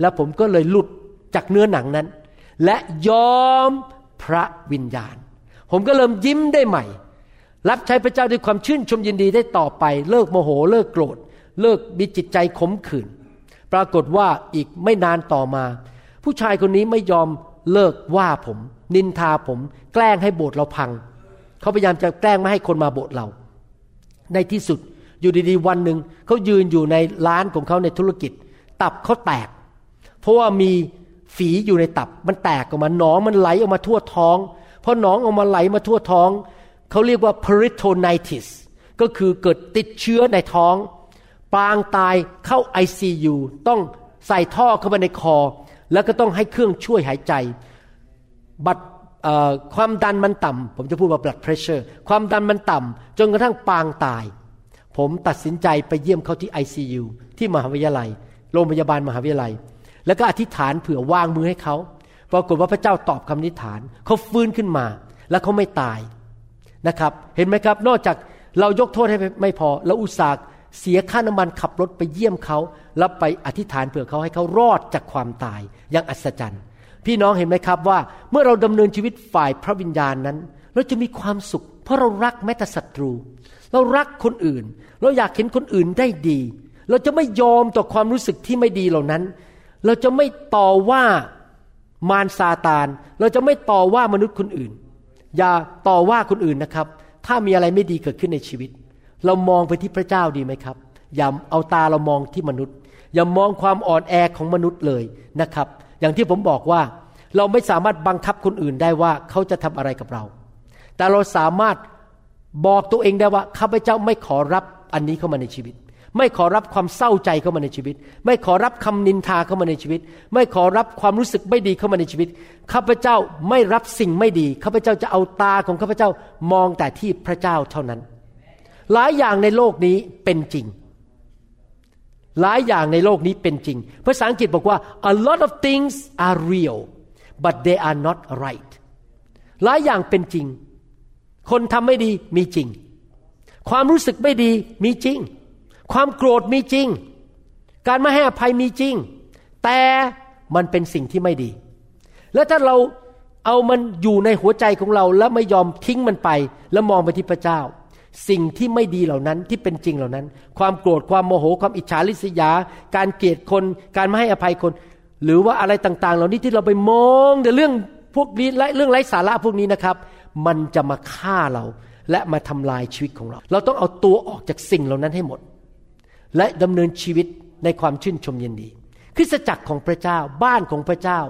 แล้วผมก็เลยหลุด จากเนื้อหนังนั้น และยอมพระวิญญาณ ผมก็เริ่มยิ้มได้ใหม่ รับใช้พระเจ้าด้วยความชื่นชมยินดีได้ต่อไป เลิกโมโหเลิกโกรธ เลิกมีจิตใจขมขื่นปรากฏว่าอีกไม่นานต่อมา ผู้ชายคนนี้ไม่ยอมเลิกว่าผม นินทาผม แกล้งให้โบสถ์เราพัง เขาพยายามจะแกล้งไม่ให้คนมาโบสถ์เรา ในที่สุดอยู่ดีๆวันหนึ่งเขายืนอยู่ในร้านของเขาในธุรกิจ ตับเขาแตก เพราะว่ามี ฝีอยู่ในตับ มันแตกออกมาหนองมันไหลออกมาทั่วท้อง เพอหนองออกมาไหลมาทั่วท้อง เขาเรียกว่า peritonitis ก็คือเกิดติดเชื้อในท้อง ปางตายเข้า ICU ต้องใส่ท่อเข้าไปในคอ แล้วก็ต้องให้เครื่องช่วยหายใจ บัตรความดันมันต่ำผมจะพูดว่า blood pressure ความดันมันต่ำจนกระทั่งปางตาย ผมตัดสินใจไปเยี่ยมเขาที่ ICU ที่มหาวิทยาลัย โรงพยาบาลมหาวิทยาลัย แล้วก็อธิษฐานเผื่อวางมือให้เขาปรากฏว่าพระเจ้าตอบคำอธิษฐานเขาฟื้นขึ้นมา แล้วเขาไม่ตายนะครับ เห็นไหมครับ นอกจากเรายกโทษให้ไม่พอเราอุตส่าห์เสียค่าน้ำมันขับรถไปเยี่ยมเขาแล้วไปอธิษฐานเผื่อเขาให้เขารอดจากความตายอย่างอัศจรรย์ พี่น้องเห็นไหมครับว่าเมื่อเราดำเนินชีวิตฝ่ายพระวิญญาณนั้น เราจะมีความสุข เพราะเรารักแม้แต่ศัตรู เรารักคนอื่น เราอยากเห็นคนอื่นได้ดี เราจะไม่ยอมต่อความรู้สึกที่ไม่ดีเหล่านั้น เราจะไม่ต่อว่ามารซาตาน เราจะไม่ต่อว่ามนุษย์คนอื่น อย่าต่อว่าคนอื่นนะครับ ถ้ามีอะไรไม่ดีเกิดขึ้นในชีวิต เรามองไปที่พระเจ้าดีไหมครับ อย่าเอาตาเรามองที่มนุษย์ อย่ามองความอ่อนแอของมนุษย์เลยนะครับ อย่างที่ผมบอกว่าเราไม่สามารถบังคับคนอื่นได้ว่าเขาจะทำอะไรกับเรา แต่เราสามารถบอกตัวเองได้ว่าข้าพเจ้าไม่ขอรับอันนี้เข้ามาในชีวิต ไม่ขอรับความเศร้าใจเข้ามาในชีวิต ไม่ขอรับคำนินทาเข้ามาในชีวิต ไม่ขอรับความรู้สึกไม่ดีเข้ามาในชีวิตข้าพเจ้าไม่รับสิ่งไม่ดีข้าพเจ้าจะเอาตาของข้าพเจ้ามองแต่ที่พระเจ้าเท่านั้น หลายอย่างในโลกนี้เป็นจริง หลายอย่างในโลกนี้เป็นจริง ภาษาอังกฤษบอกว่า a lot of things are real but they are not right หลายอย่างเป็นจริง คนทำไม่ดีมีจริง ความรู้สึกไม่ดีมีจริง ความโกรธมีจริง การไม่ให้อภัยมีจริง แต่มันเป็นสิ่งที่ไม่ดี แล้วถ้าเราเอามันอยู่ในหัวใจของเรา แล้วไม่ยอมทิ้งมันไป แล้วมองไปที่พระเจ้า สิ่งที่ไม่ดีเหล่านั้นที่เป็นจริงเหล่านั้น ความโกรธความโมโหความอิจฉาริษยา การเกลียดคน การไม่ให้อภัยคน หรือว่าอะไรต่างๆ เหล่านี้ที่เราไปมองแต่เรื่องพวกนี้และเรื่องไร้สาระพวกนี้นะครับ มันจะมาฆ่าเราและมาทำลายชีวิตของเรา เราต้องเอาตัวออกจากสิ่งเหล่านั้นให้หมด และดำเนินชีวิตในความชื่นชมยินดี คริสตจักรของพระเจ้าบ้านของพระเจ้า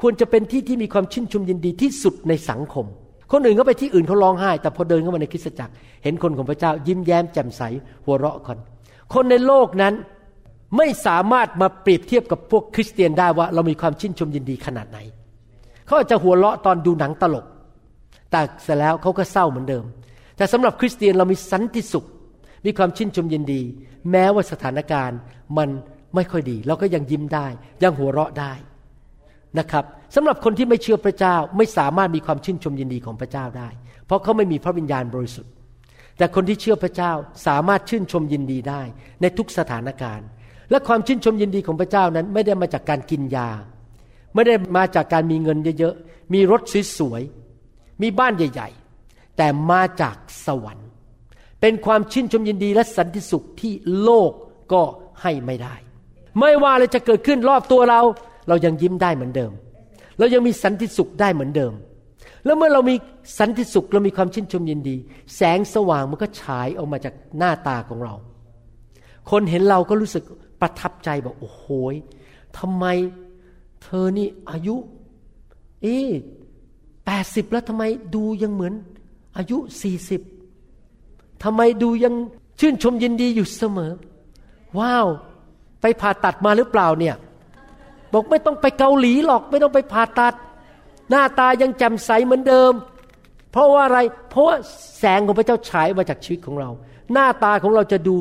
ควรจะเป็นที่ที่มีความชื่นชมยินดีที่สุดในสังคม คนอื่นเขาไปที่อื่นเขาร้องไห้ แต่พอเดินเข้ามาในคริสตจักร เห็นคนของพระเจ้า ยิ้มแย้มแจ่มใสหัวเราะกันคนในโลกนั้นไม่สามารถมาเปรียบเทียบกับพวกคริสเตียนได้ว่าเรามีความชื่นชมยินดีขนาดไหน เขาอาจจะหัวเราะตอนดูหนังตลก แต่เสร็จแล้วเขาก็เศร้าเหมือนเดิม แต่สำหรับคริสเตียนเรามีสันติสุข มีความชื่นชมยินดี แม้ว่าสถานการณ์มันไม่ค่อยดี เราก็ยังยิ้มได้ ยังหัวเราะได้นะครับสำหรับคนที่ไม่เชื่อพระเจ้าไม่สามารถมีความชื่นชมยินดีของพระเจ้าได้ เพราะเขาไม่มีพระวิญญาณบริสุทธิ์ แต่คนที่เชื่อพระเจ้าสามารถชื่นชมยินดีได้ในทุกสถานการณ์ และความชื่นชมยินดีของพระเจ้านั้นไม่ได้มาจากการกินยา ไม่ได้มาจากการมีเงินเยอะๆมีรถสวยๆมีบ้านใหญ่ ๆ แต่มาจากสวรรค์ เป็นความชื่นชมยินดีและสันติสุขที่โลกก็ให้ไม่ได้ ไม่ว่าอะไรจะเกิดขึ้นรอบตัวเรา เรายังยิ้มได้เหมือนเดิม เรายังมีสันติสุขได้เหมือนเดิม แล้วเมื่อเรามีสันติสุขเรามีความชื่นชมยินดี แสงสว่างมันก็ฉายออกมาจากหน้าตาของเรา คนเห็นเราก็รู้สึกประทับใจบอกโอ้โหยทำไมเธอนี่อายุ เอ๊แปดสิบแล้วทำไมดูยังเหมือนอายุสี่สิบ ทำไมดูยังชื่นชมยินดีอยู่เสมอ ว้าว ไปผ่าตัดมาหรือเปล่าเนี่ย บอกไม่ต้องไปเกาหลีหรอก ไม่ต้องไปผ่าตัด หน้าตายังแจ่มใสเหมือนเดิม เพราะว่าอะไร เพราะว่าแสงของพระเจ้าฉายมาจากชีวิตของเรา หน้าตาของเราจะดู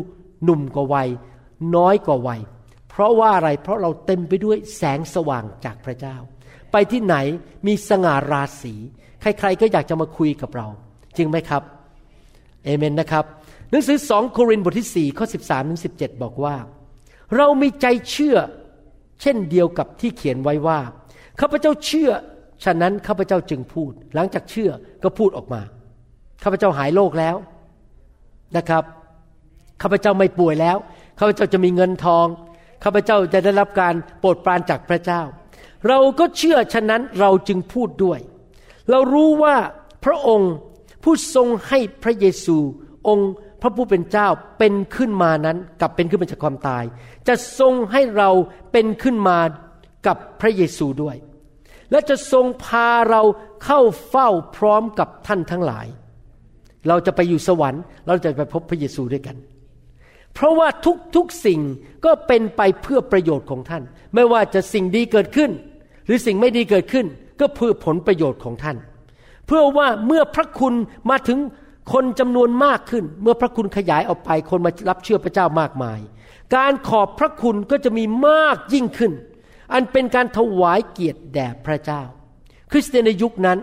หนุ่มกว่าวัย น้อยกว่าวัย เพราะว่าอะไร เพราะเราเต็มไปด้วยแสงสว่างจากพระเจ้า ไปที่ไหนมีสง่าราศี ใครๆก็อยากจะมาคุยกับเรา จริงไหมครับ เอเมนนะครับ หนังสือสองโครินธ์บทที่ 4 ข้อ 13 ถึง 17 บอกว่า เรามีใจเชื่อ เช่นเดียวกับที่เขียนไว้ว่า ข้าพเจ้าเชื่อ ฉะนั้นข้าพเจ้าจึงพูด หลังจากเชื่อก็พูดออกมา ข้าพเจ้าหายโรคแล้วนะครับ ข้าพเจ้าไม่ป่วยแล้ว ข้าพเจ้าจะมีเงินทอง ข้าพเจ้าจะได้รับการโปรดปรานจากพระเจ้า เราก็เชื่อฉะนั้นเราจึงพูดด้วย เรารู้ว่าพระองค์ ผู้ทรงให้พระเยซูองค์พระผู้เป็นเจ้าเป็นขึ้นมานั้นกลับเป็นขึ้นมาจากความตาย จะทรงให้เราเป็นขึ้นมากับพระเยซูด้วย และจะทรงพาเราเข้าเฝ้าพร้อมกับท่านทั้งหลาย เราจะไปอยู่สวรรค์ เราจะไปพบพระเยซูด้วยกัน เพราะว่าทุกทุกสิ่งก็เป็นไปเพื่อประโยชน์ของท่าน ไม่ว่าจะสิ่งดีเกิดขึ้น หรือสิ่งไม่ดีเกิดขึ้น ก็เพื่อผลประโยชน์ของท่าน เพื่อว่าเมื่อพระคุณมาถึงคนจำนวนมากขึ้น เมื่อพระคุณขยายออกไป คนมารับเชื่อพระเจ้ามากมาย การขอบพระคุณก็จะมีมากยิ่งขึ้น อันเป็นการถวายเกียรติแด่พระเจ้า คริสเตียนในยุคนั้น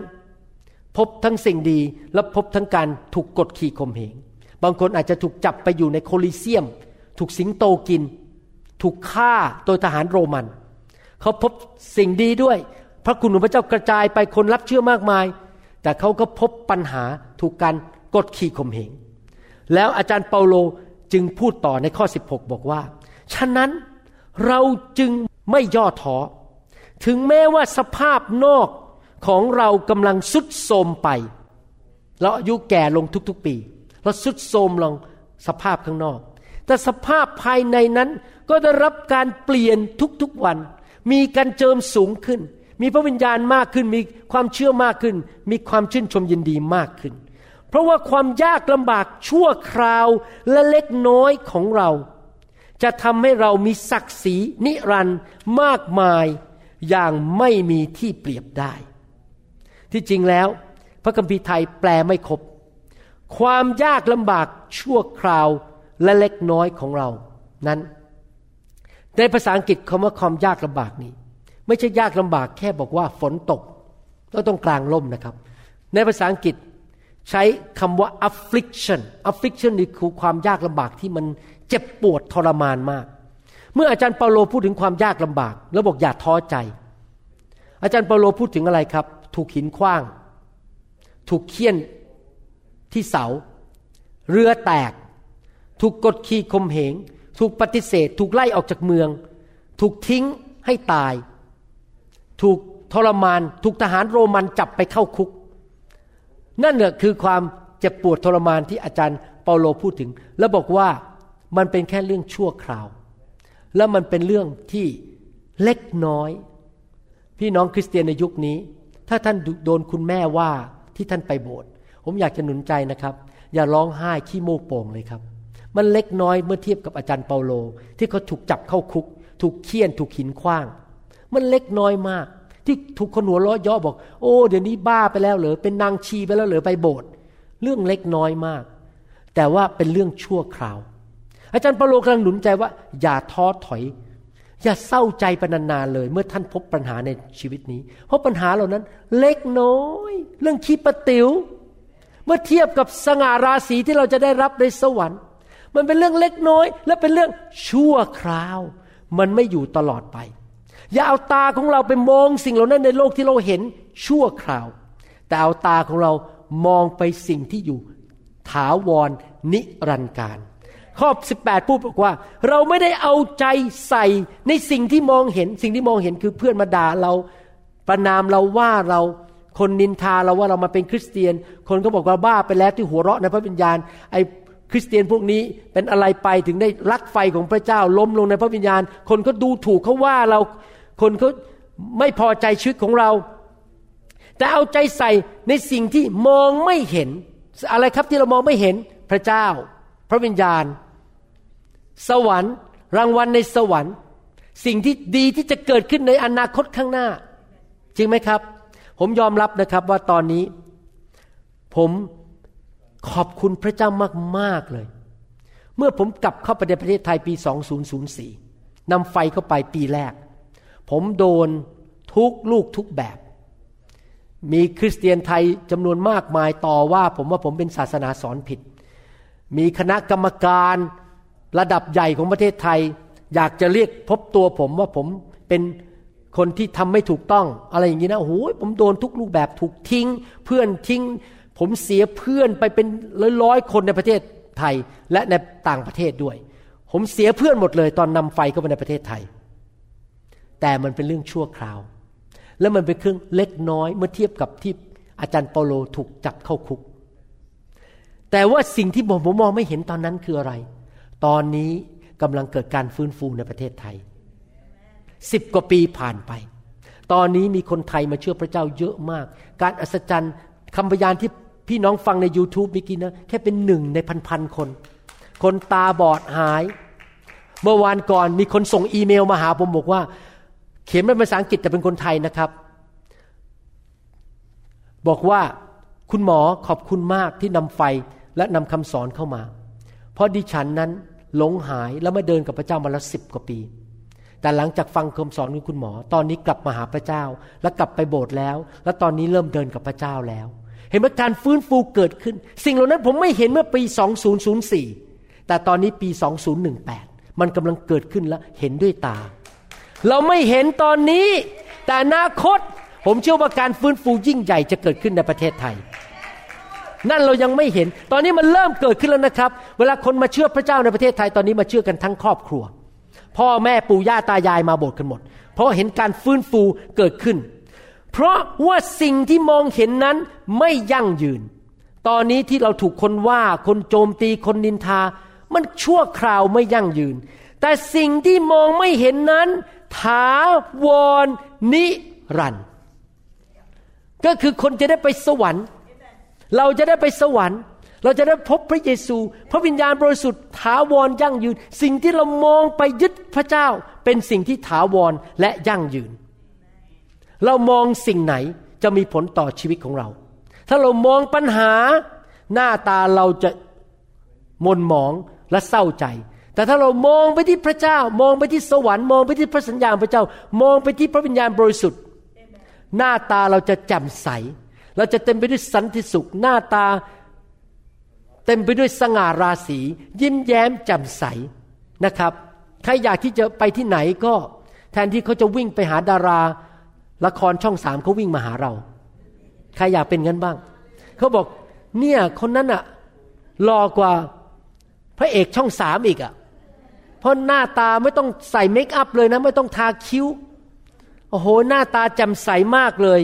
พบทั้งสิ่งดีและพบทั้งการถูกกดขี่ข่มเหง บางคนอาจจะถูกจับไปอยู่ในโคลิเซียม ถูกสิงโตกิน ถูกฆ่าโดยทหารโรมัน เขาพบสิ่งดีด้วย พระคุณของพระเจ้ากระจายไปคนรับเชื่อมากมาย แต่เขาก็พบปัญหาถูกการกดขี่ข่มเหง แล้วอาจารย์เปาโลจึงพูดต่อในข้อ 16 บอกว่า ฉะนั้นเราจึงไม่ย่อท้อ ถึงแม้ว่าสภาพนอกของเรากำลังสุดโทมไป เราอายุแก่ลงทุกๆปี เราสุดโทมลงสภาพข้างนอก แต่สภาพภายในนั้นก็ได้รับการเปลี่ยนทุกๆวัน มีการเจิมสูงขึ้น มีพระวิญญาณมากขึ้น มีความเชื่อมากขึ้น มีความชื่นชมยินดีมากขึ้น เพราะว่าความยากลำบากชั่วคราวและเล็กน้อยของเรา จะทำให้เรามีศักดิ์ศรีนิรันดร์มากมายอย่างไม่มีที่เปรียบได้ ที่จริงแล้ว พระคัมภีร์ไทยแปลไม่ครบ ความยากลำบากชั่วคราวและเล็กน้อยของเรานั้น ในภาษาอังกฤษคำว่าความยากลำบากนี้ ไม่ใช่ยากลำบากแค่บอกว่าฝนตกแล้วต้องกลางล่มนะครับ ในภาษาอังกฤษใช้คำว่า affliction affliction นี่คือความยากลำบากที่มันเจ็บปวดทรมานมาก เมื่ออาจารย์เปาโลพูดถึงความยากลำบาก แล้วบอกอย่าท้อใจ อาจารย์เปาโลพูดถึงอะไรครับ ถูกหินขว้าง ถูกเคี่ยนที่เสา เรือแตก ถูกกดขี่ข่มเหง ถูกปฏิเสธ ถูกไล่ออกจากเมือง ถูกทิ้งให้ตาย ถูกทรมาน ถูกทหารโรมันจับไปเข้าคุก นั่นแหละคือความเจ็บปวดทรมานที่อาจารย์เปาโลพูดถึง แล้วบอกว่ามันเป็นแค่เรื่องชั่วคราว แล้วมันเป็นเรื่องที่เล็กน้อย พี่น้องคริสเตียนในยุคนี้ ถ้าท่านโดนคุณแม่ว่าที่ท่านไปโบสถ์ผมอยากจะหนุนใจนะครับ อย่าร้องไห้ขี้โมกโป่งเลยครับ มันเล็กน้อยเมื่อเทียบกับอาจารย์เปาโล ที่เขาถูกจับเข้าคุก ถูกเคี่ยนถูกหินขว้าง มันเล็กน้อยมาก ที่ถูกคนหัวเราะเย่อบอก โอ้เดี๋ยวนี้บ้าไปแล้วเหรอเป็นนางชีไปแล้วเหรอไปโบสถ์เรื่องเล็กน้อยมาก แต่ว่าเป็นเรื่องชั่วคราว อาจารย์เปาโลกำลังหนุนใจว่า อย่าท้อถอย อย่าเศร้าใจไปนานๆเลย เมื่อท่านพบปัญหาในชีวิตนี้ เพราะปัญหาเหล่านั้น เล็กน้อย เรื่องขี้ปะติว๋วเมื่อเทียบกับสง่าราศีที่เราจะได้รับในสวรรค์ มันเป็นเรื่องเล็กน้อย และเป็นเรื่องชั่วคราว มันไม่อยู่ตลอดไป อย่าเอาตาของเราไปมองสิ่งเหล่านั้นในโลกที่เราเห็นชั่วคราว แต่เอาตาของเรามองไปสิ่งที่อยู่ถาวรนิรันดร์การ ข้อ 18 พูดบอกว่า เราไม่ได้เอาใจใส่ในสิ่งที่มองเห็น สิ่งที่มองเห็นคือเพื่อนมาด่าเราประนามเราว่าเราคนนินทาเราว่าเรามาเป็นคริสเตียน คนก็บอกว่าบ้าไปแล้วที่หัวเราะในพระวิญญาณไอ้คริสเตียนพวกนี้เป็นอะไรไปถึงได้รักไฟของพระเจ้าล้มลงในพระวิญญาณ คนก็ดูถูกเขาว่าเรา คนเขาไม่พอใจชีวิตของเรา แต่เอาใจใส่ในสิ่งที่มองไม่เห็น อะไรครับที่เรามองไม่เห็นพระเจ้า พระวิญญาณ สวรรค์รางวัลในสวรรค์ สิ่งที่ดีที่จะเกิดขึ้นในอนาคตข้างหน้า จริงไหมครับ ผมยอมรับนะครับว่าตอนนี้ ผมขอบคุณพระเจ้ามาก ๆ เลย เมื่อผมกลับเข้าไปในประเทศไทยปี 2004นำไฟเข้าไปปีแรก ผมโดนทุกลูกทุกแบบ มีคริสเตียนไทยจำนวนมากมายต่อว่าผมว่าผมเป็นศาสนาสอนผิด มีคณะกรรมการระดับใหญ่ของประเทศไทย อยากจะเรียกพบตัวผมว่าผมเป็นคนที่ทำไม่ถูกต้อง อะไรอย่างนี้นะโอ้โหผมโดนทุกรูปแบบถูกทิ้ง เพื่อนทิ้ง ผมเสียเพื่อนไปเป็นร้อยๆคนในประเทศไทยและในต่างประเทศด้วย ผมเสียเพื่อนหมดเลยตอนนำไฟเข้าไปในประเทศไทย แต่มันเป็นเรื่องชั่วคราว และมันเป็นเครื่องเล็กน้อยเมื่อเทียบกับที่อาจารย์เปาโลถูกจับเข้าคุก แต่ว่าสิ่งที่ผมมมองไม่เห็นตอนนั้นคืออะไร ตอนนี้กำลังเกิดการฟื้นฟูในประเทศไทยสิบกว่าปีผ่านไป ตอนนี้มีคนไทยมาเชื่อพระเจ้าเยอะมาก การอัศจรรย์คำพยานที่พี่น้องฟังใน YouTube เมื่อกี้นะแค่เป็นหนึ่งในพันๆคน คนตาบอดหาย เมื่อวานก่อนมีคนส่งอีเมลมาหาผมบอกว่า เขียนเป็นภาษาอังกฤษแต่เป็นคนไทยนะครับ บอกว่าคุณหมอขอบคุณมากที่นำไฟและนำคำสอนเข้ามา เพราะดิฉันนั้นหลงหายแล้วมาเดินกับพระเจ้ามาแล้วสิบกว่าปี แต่หลังจากฟังคำสอนของคุณหมอ ตอนนี้กลับมาหาพระเจ้า และกลับไปโบสถ์แล้ว และตอนนี้เริ่มเดินกับพระเจ้าแล้ว เห็นไหมการฟื้นฟูเกิดขึ้น สิ่งเหล่านั้นผมไม่เห็นเมื่อปี 2004 แต่ตอนนี้ปี 2018 มันกำลังเกิดขึ้นแล้วเห็นด้วยตา เราไม่เห็นตอนนี้ แต่อนาคต ผมเชื่อว่าการฟื้นฟูยิ่งใหญ่จะเกิดขึ้นในประเทศไทย นั่นเรายังไม่เห็น ตอนนี้มันเริ่มเกิดขึ้นแล้วนะครับ เวลาคนมาเชื่อพระเจ้าในประเทศไทยตอนนี้มาเชื่อกันทั้งครอบครัว พ่อแม่ปู่ย่าตายายมาโบสถ์กันหมด เพราะเห็นการฟื้นฟูเกิดขึ้น เพราะว่าสิ่งที่มองเห็นนั้นไม่ยั่งยืน ตอนนี้ที่เราถูกคนว่าคนโจมตีคนนินทา มันชั่วคราวไม่ยั่งยืนแต่สิ่งที่มองไม่เห็นนั้น ถาวรนิรันดร์ก็คือคนจะได้ไปสวรรค์ เราจะได้ไปสวรรค์ เราจะได้พบพระเยซู พระวิญญาณบริสุทธิ์ถาวรยั่งยืน สิ่งที่เรามองไปยึดพระเจ้า เป็นสิ่งที่ถาวรและยั่งยืน เรามองสิ่งไหนจะมีผลต่อชีวิตของเรา ถ้าเรามองปัญหาหน้าตาเราจะมนหมองและเศร้าใจ แต่ถ้าเรามองไปที่พระเจ้ามองไปที่สวรรค์มองไปที่พระสัญญาณพระเจ้า มองไปที่พระวิญญาณบริสุทธิ์ หน้าตาเราจะแจ่มใส เราจะเต็มไปด้วยสันติสุข หน้าตาเต็มไปด้วยสง่าราศี ยิ้มแย้มแจ่มใสนะครับ ใครอยากที่จะไปที่ไหนก็แทนที่เขาจะวิ่งไปหาดารา ละครช่องสามเขาวิ่งมาหาเรา ใครอยากเป็นงั้นบ้าง เขาบอกเนี่ยคนนั้นอะหล่อกว่าพระเอกช่องสามอีกอะ เพราะหน้าตาไม่ต้องใส่เมคอัพเลยนะ ไม่ต้องทาคิ้ว โอ้โห หน้าตาแจ่มใสมากเลย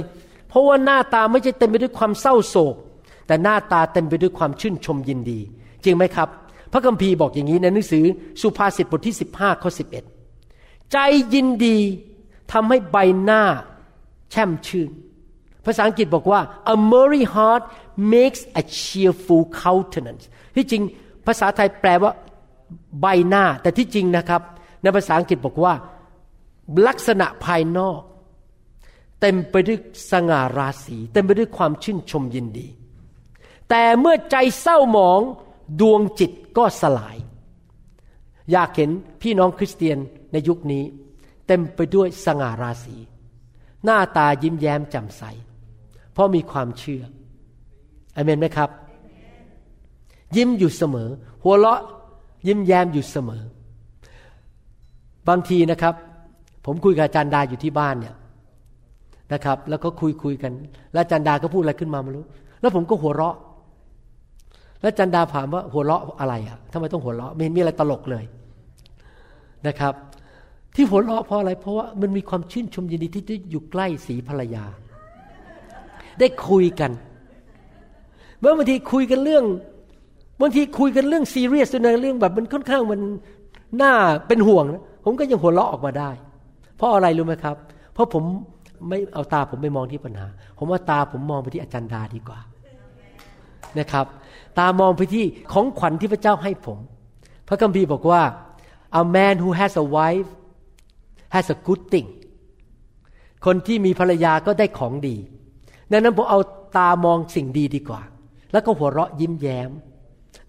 เพราะว่าหน้าตาไม่ใช่เต็มไปด้วยความเศร้าโศก แต่หน้าตาเต็มไปด้วยความชื่นชมยินดี จริงไหมครับ พระคัมภีร์บอกอย่างนี้ในหนังสือสุภาษิตบทที่ 15ข้อ11 ใจยินดีทำให้ใบหน้าแช่มชื่น ภาษาอังกฤษบอกว่า a merry heart makes a cheerful countenance ที่จริงภาษาไทยแปลว่า ใบหน้า แต่ที่จริงนะครับ ในภาษาอังกฤษบอกว่า ลักษณะภายนอก เต็มไปด้วยสง่าราศี เต็มไปด้วยความชื่นชมยินดี แต่เมื่อใจเศร้าหมองดวงจิตก็สลาย อยากเห็นพี่น้องคริสเตียนในยุคนี้ เต็มไปด้วยสง่าราศี หน้าตายิ้มแย้มแจ่มใส เพราะมีความเชื่ออเมนไหมครับ ยิ้มอยู่เสมอ หัวเราะ ยิ้มแย้มอยู่เสมอ บางทีนะครับ ผมคุยกับอาจารย์ดาอยู่ที่บ้านเนี่ยนะครับ แล้วก็คุยคุยกัน แล้วอาจารย์ดาก็พูดอะไรขึ้นมาไม่รู้ แล้วผมก็หัวเราะ แล้วอาจารย์ดาถามว่าหัวเราะอะไรอะทำไมต้องหัวเราะไม่เห็นมีอะไรตลกเลยนะครับ ที่หัวเราะเพราะอะไร เพราะว่ามันมีความชื่นชมยินดีที่ได้อยู่ใกล้สีภรรยา ได้คุยกันเมื่อบางทีคุยกันเรื่อง บางทีคุยกันเรื่องซีเรียสนะเรื่องแบบมันค่อนข้างมันน่าเป็นห่วงนะผมก็ยังหัวเราะออกมาได้ เพราะอะไรรู้ไหมครับ เพราะผมไม่เอาตาผมไปมองที่ปัญหา ผมว่าตาผมมองไปที่อาจารย์ดาดีกว่านะครับ ตามองไปที่ของขวัญที่พระเจ้าให้ผม พระคัมภีร์บอกว่า a man who has a wife has a good thing คนที่มีภรรยาก็ได้ของดีดังนั้นผมเอาตามองสิ่งดีดีกว่า แล้วก็หัวเราะยิ้มแย้ม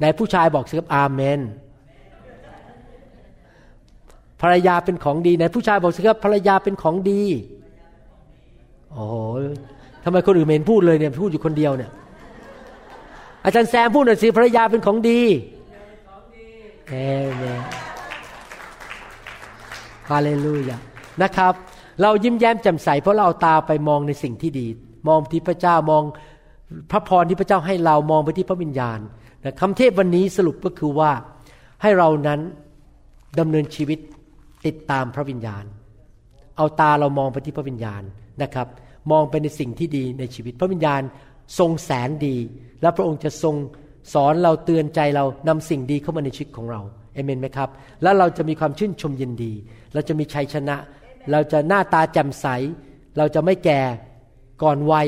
ไหนผู้ชายบอกสิครับอาเมน ภรรยาเป็นของดีไหนผู้ชายบอกสิครับภรรยาเป็นของดี โอ้โหทำไมคนอื่นไม่เห็นพูดเลยเนี่ยพูดอยู่คนเดียวเนี่ย อาจารย์แซมพูดหน่อยสิภรรยาเป็นของดีเอเมนฮาเลลูยานะครับ เรายิ้มแย้มแจ่มใสเพราะเราเอาตาไปมองในสิ่งที่ดี มองที่พระเจ้ามองพระพรที่พระเจ้าให้เรามองไปที่พระวิญญาณ นะคำเทศวันนี้สรุปก็คือว่าให้เรานั้นดำเนินชีวิตติดตามพระวิญญาณ เอาตาเรามองไปที่พระวิญญาณนะครับ มองไปในสิ่งที่ดีในชีวิต พระวิญญาณทรงแสนดี และพระองค์จะทรงสอนเราเตือนใจเรานำสิ่งดีเข้ามาในชีวิตของเราเอเมนไหมครับ แล้วเราจะมีความชื่นชมยินดี เราจะมีชัยชนะ เราจะหน้าตาแจ่มใส เราจะไม่แก่ก่อนวัย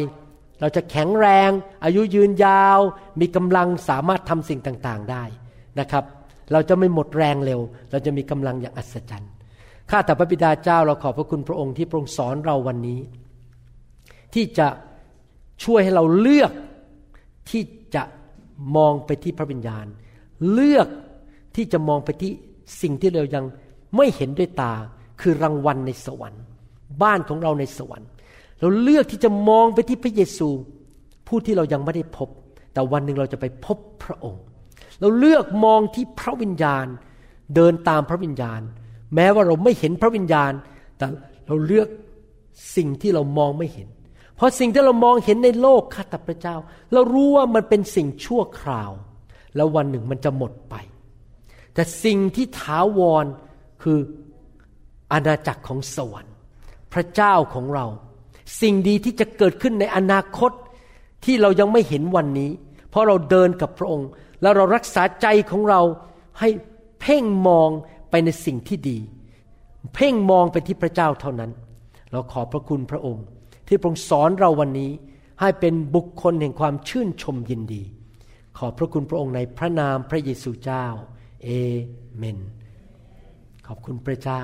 เราจะแข็งแรง อายุยืนยาว มีกำลังสามารถทำสิ่งต่างๆได้นะครับ เราจะไม่หมดแรงเร็ว เราจะมีกำลังอย่างอัศจรรย์ข้าแต่พระบิดาเจ้าเราขอบพระคุณพระองค์ที่พระองค์สอนเราวันนี้ ที่จะช่วยให้เราเลือกที่จะมองไปที่พระวิญญาณ เลือกที่จะมองไปที่สิ่งที่เรายังไม่เห็นด้วยตาคือรางวัลในสวรรค์ บ้านของเราในสวรรค์ เราเลือกที่จะมองไปที่พระเยซู ผู้ที่เรายังไม่ได้พบ แต่วันหนึ่งเราจะไปพบพระองค์ เราเลือกมองที่พระวิญญาณ เดินตามพระวิญญาณ แม้ว่าเราไม่เห็นพระวิญญาณ แต่เราเลือกสิ่งที่เรามองไม่เห็น เพราะสิ่งที่เรามองเห็นในโลกข้าแต่พระเจ้า เรารู้ว่ามันเป็นสิ่งชั่วคราว แล้ววันหนึ่งมันจะหมดไป แต่สิ่งที่ถาวรคืออาณาจักรของสวรรค์ พระเจ้าของเรา สิ่งดีที่จะเกิดขึ้นในอนาคตที่เรายังไม่เห็นวันนี้ เพราะเราเดินกับพระองค์ แล้วเรารักษาใจของเราให้เพ่งมองไปในสิ่งที่ดี เพ่งมองไปที่พระเจ้าเท่านั้น เราขอบพระคุณพระองค์ ที่พระองค์สอนเราวันนี้ให้เป็นบุคคลแห่งความชื่นชมยินดี ขอบพระคุณพระองค์ในพระนามพระเยซูเจ้า เอเมน ขอบคุณพระเจ้า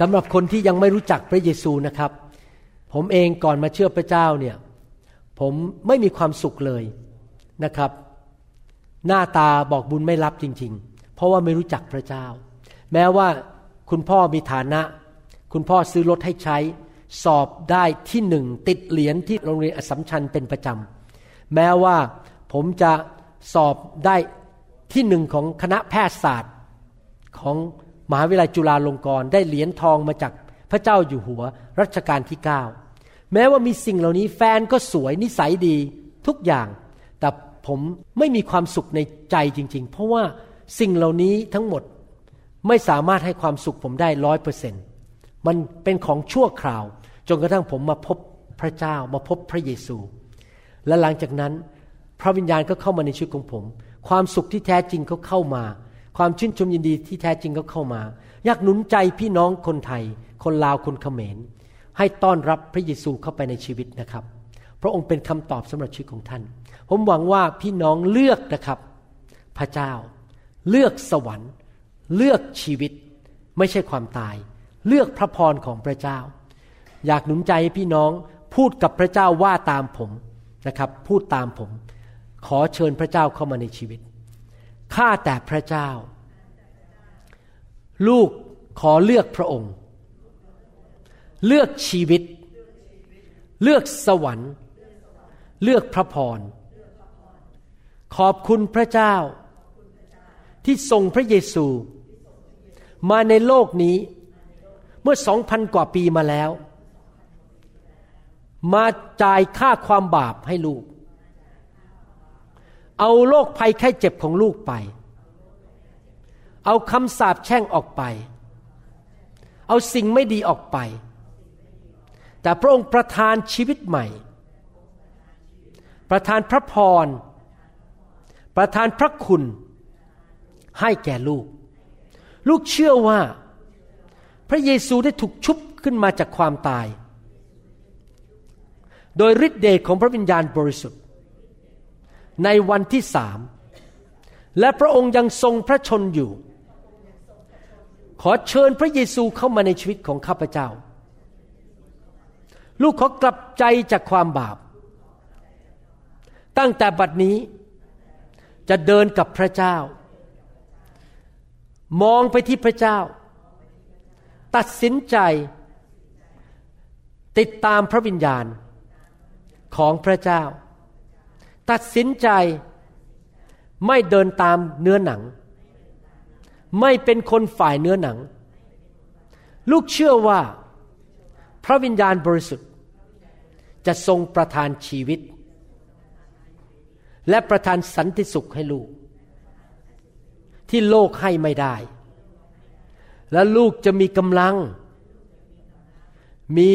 สำหรับคนที่ยังไม่รู้จักพระเยซูนะครับ ผมเองก่อนมาเชื่อพระเจ้าเนี่ยผมไม่มีความสุขเลยนะครับ หน้าตาบอกบุญไม่รับจริง ๆ เพราะว่าไม่รู้จักพระเจ้า แม้ว่าคุณพ่อมีฐานะ คุณพ่อซื้อรถให้ใช้ สอบได้ที่หนึ่งติดเหรียญที่โรงเรียนอสมชัญเป็นประจำแม้ว่าผมจะสอบได้ที่หนึ่งของคณะแพทยศาสตร์ของ มหาวิทยาลัยจุฬาลงกรณ์ได้เหรียญทองมาจากพระเจ้าอยู่หัวรัชกาลที่ 9 แม้ว่ามีสิ่งเหล่านี้แฟนก็สวยนิสัยดีทุกอย่าง แต่ผมไม่มีความสุขในใจจริง ๆ เพราะว่าสิ่งเหล่านี้ทั้งหมดไม่สามารถให้ความสุขผมได้ร้อยเปอร์เซ็นต์มันเป็นของชั่วคราว จนกระทั่งผมมาพบพระเจ้ามาพบพระเยซู และหลังจากนั้น พระวิญญาณก็เข้ามาในชีวิตของผม ความสุขที่แท้จริงก็เข้ามา ความชื่นชมยินดีที่แท้จริงก็เข้ามา อยากหนุนใจพี่น้องคนไทย คนลาวคนเขมร ให้ต้อนรับพระเยซูเข้าไปในชีวิตนะครับ พระองค์เป็นคำตอบสำหรับชีวิตของท่าน ผมหวังว่าพี่น้องเลือกนะครับ พระเจ้า เลือกสวรรค์ เลือกชีวิต ไม่ใช่ความตาย เลือกพระพรของพระเจ้า อยากหนุนใจให้พี่น้องพูดกับพระเจ้าว่าตามผมนะครับ พูดตามผม ขอเชิญพระเจ้าเข้ามาในชีวิต ข้าแต่พระเจ้า ลูกขอเลือกพระองค์ เลือกชีวิต เลือกสวรรค์ เลือกพระพร ขอบคุณพระเจ้า ที่ส่งพระเยซู มาในโลกนี้ เมื่อสองพันกว่าปีมาแล้ว มาจ่ายค่าความบาปให้ลูก เอาโรคภัยไข้เจ็บของลูกไป เอาคำสาปแช่งออกไป เอาสิ่งไม่ดีออกไป แต่พระองค์ประทานชีวิตใหม่ ประทานพระพร ประทานพระคุณ ให้แก่ลูก ลูกเชื่อว่า พระเยซูได้ถูกชุบขึ้นมาจากความตาย โดยฤทธิเดชของพระวิญญาณบริสุทธิ์ ในวันที่สามและพระองค์ยังทรงพระชนอยู่ ขอเชิญพระเยซูเข้ามาในชีวิตของข้าพเจ้า ลูกขอกลับใจจากความบาป ตั้งแต่บัดนี้จะเดินกับพระเจ้า มองไปที่พระเจ้า ตัดสินใจ ติดตามพระวิญญาณของพระเจ้า ตัดสินใจไม่เดินตามเนื้อหนัง ไม่เป็นคนฝ่ายเนื้อหนัง ลูกเชื่อว่าพระวิญญาณบริสุทธิ์ จะทรงประทานชีวิต และประทานสันติสุขให้ลูก ที่โลกให้ไม่ได้ และลูกจะมีกำลัง มี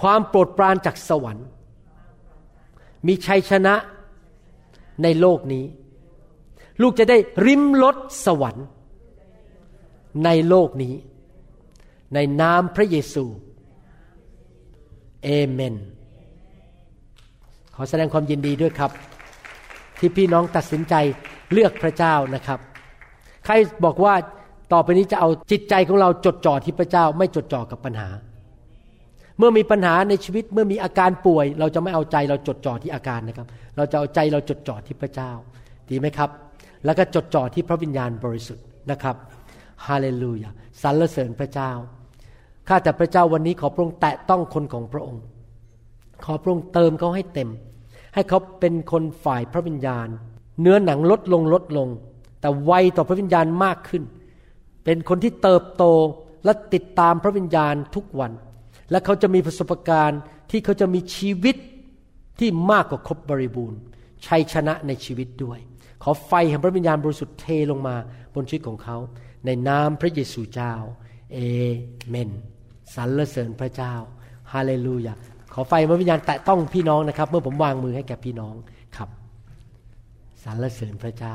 ความโปรดปรานจากสวรรค์ มีชัยชนะ ในโลกนี้ ลูกจะได้ริมรสสวรรค์ ในโลกนี้ ในนามพระเยซูเอเมน ขอแสดงความยินดีด้วยครับ ที่พี่น้องตัดสินใจเลือกพระเจ้านะครับ ใครบอกว่าต่อไปนี้จะเอาจิตใจของเราจดจ่อที่พระเจ้า ไม่จดจ่อกับปัญหา เมื่อมีปัญหาในชีวิตเมื่อมีอาการป่วย เราจะไม่เอาใจเราจดจ่อที่อาการนะครับ เราจะเอาใจเราจดจ่อที่พระเจ้า ดีไหมครับ แล้วก็จดจ่อที่พระวิญญาณบริสุทธิ์นะครับฮาเลลูยาสรรเสริญพระเจ้าข้าแต่พระเจ้าวันนี้ขอพระองค์แตะต้องคนของพระองค์ ขอพระองค์เติมเขาให้เต็ม ให้เขาเป็นคนฝ่ายพระวิญญาณ เนื้อหนังลดลงลดลง แต่ไวต่อพระวิญญาณมากขึ้น เป็นคนที่เติบโตและติดตามพระวิญญาณทุกวัน และเขาจะมีประสบการณ์ที่เขาจะมีชีวิต ที่มากกว่าครบบริบูรณ์ชัยชนะในชีวิตด้วย ขอไฟแห่งพระวิญญาณบริสุทธิ์เทลงมาบนชีวิตของเขา ในนามพระเยซูเจ้าเอเมนสรรเสริญพระเจ้าฮาเลลูยาขอไฟพระวิญญาณแตะต้องพี่น้องนะครับ เมื่อผมวางมือให้แก่พี่น้องครับสรรเสริญพระเจ้า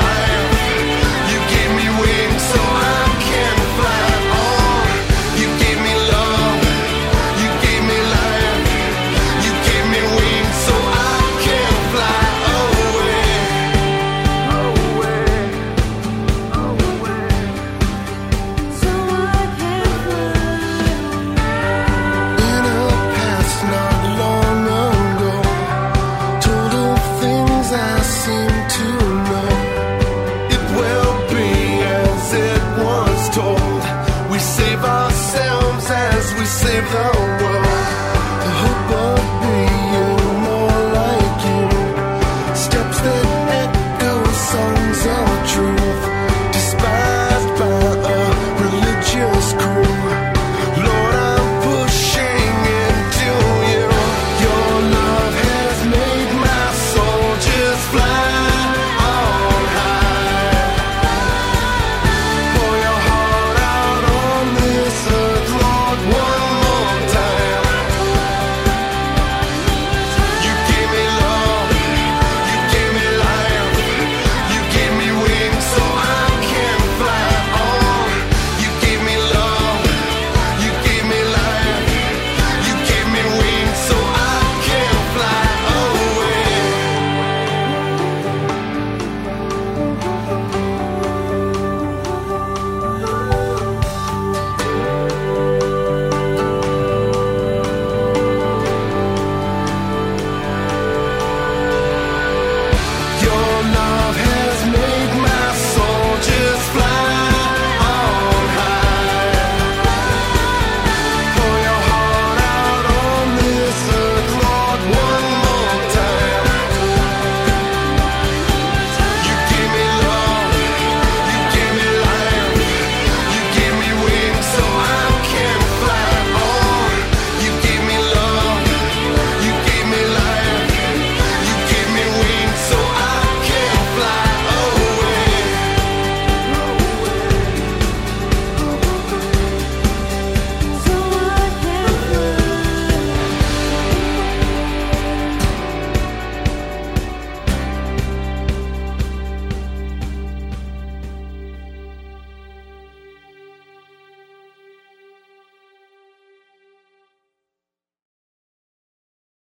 save the world.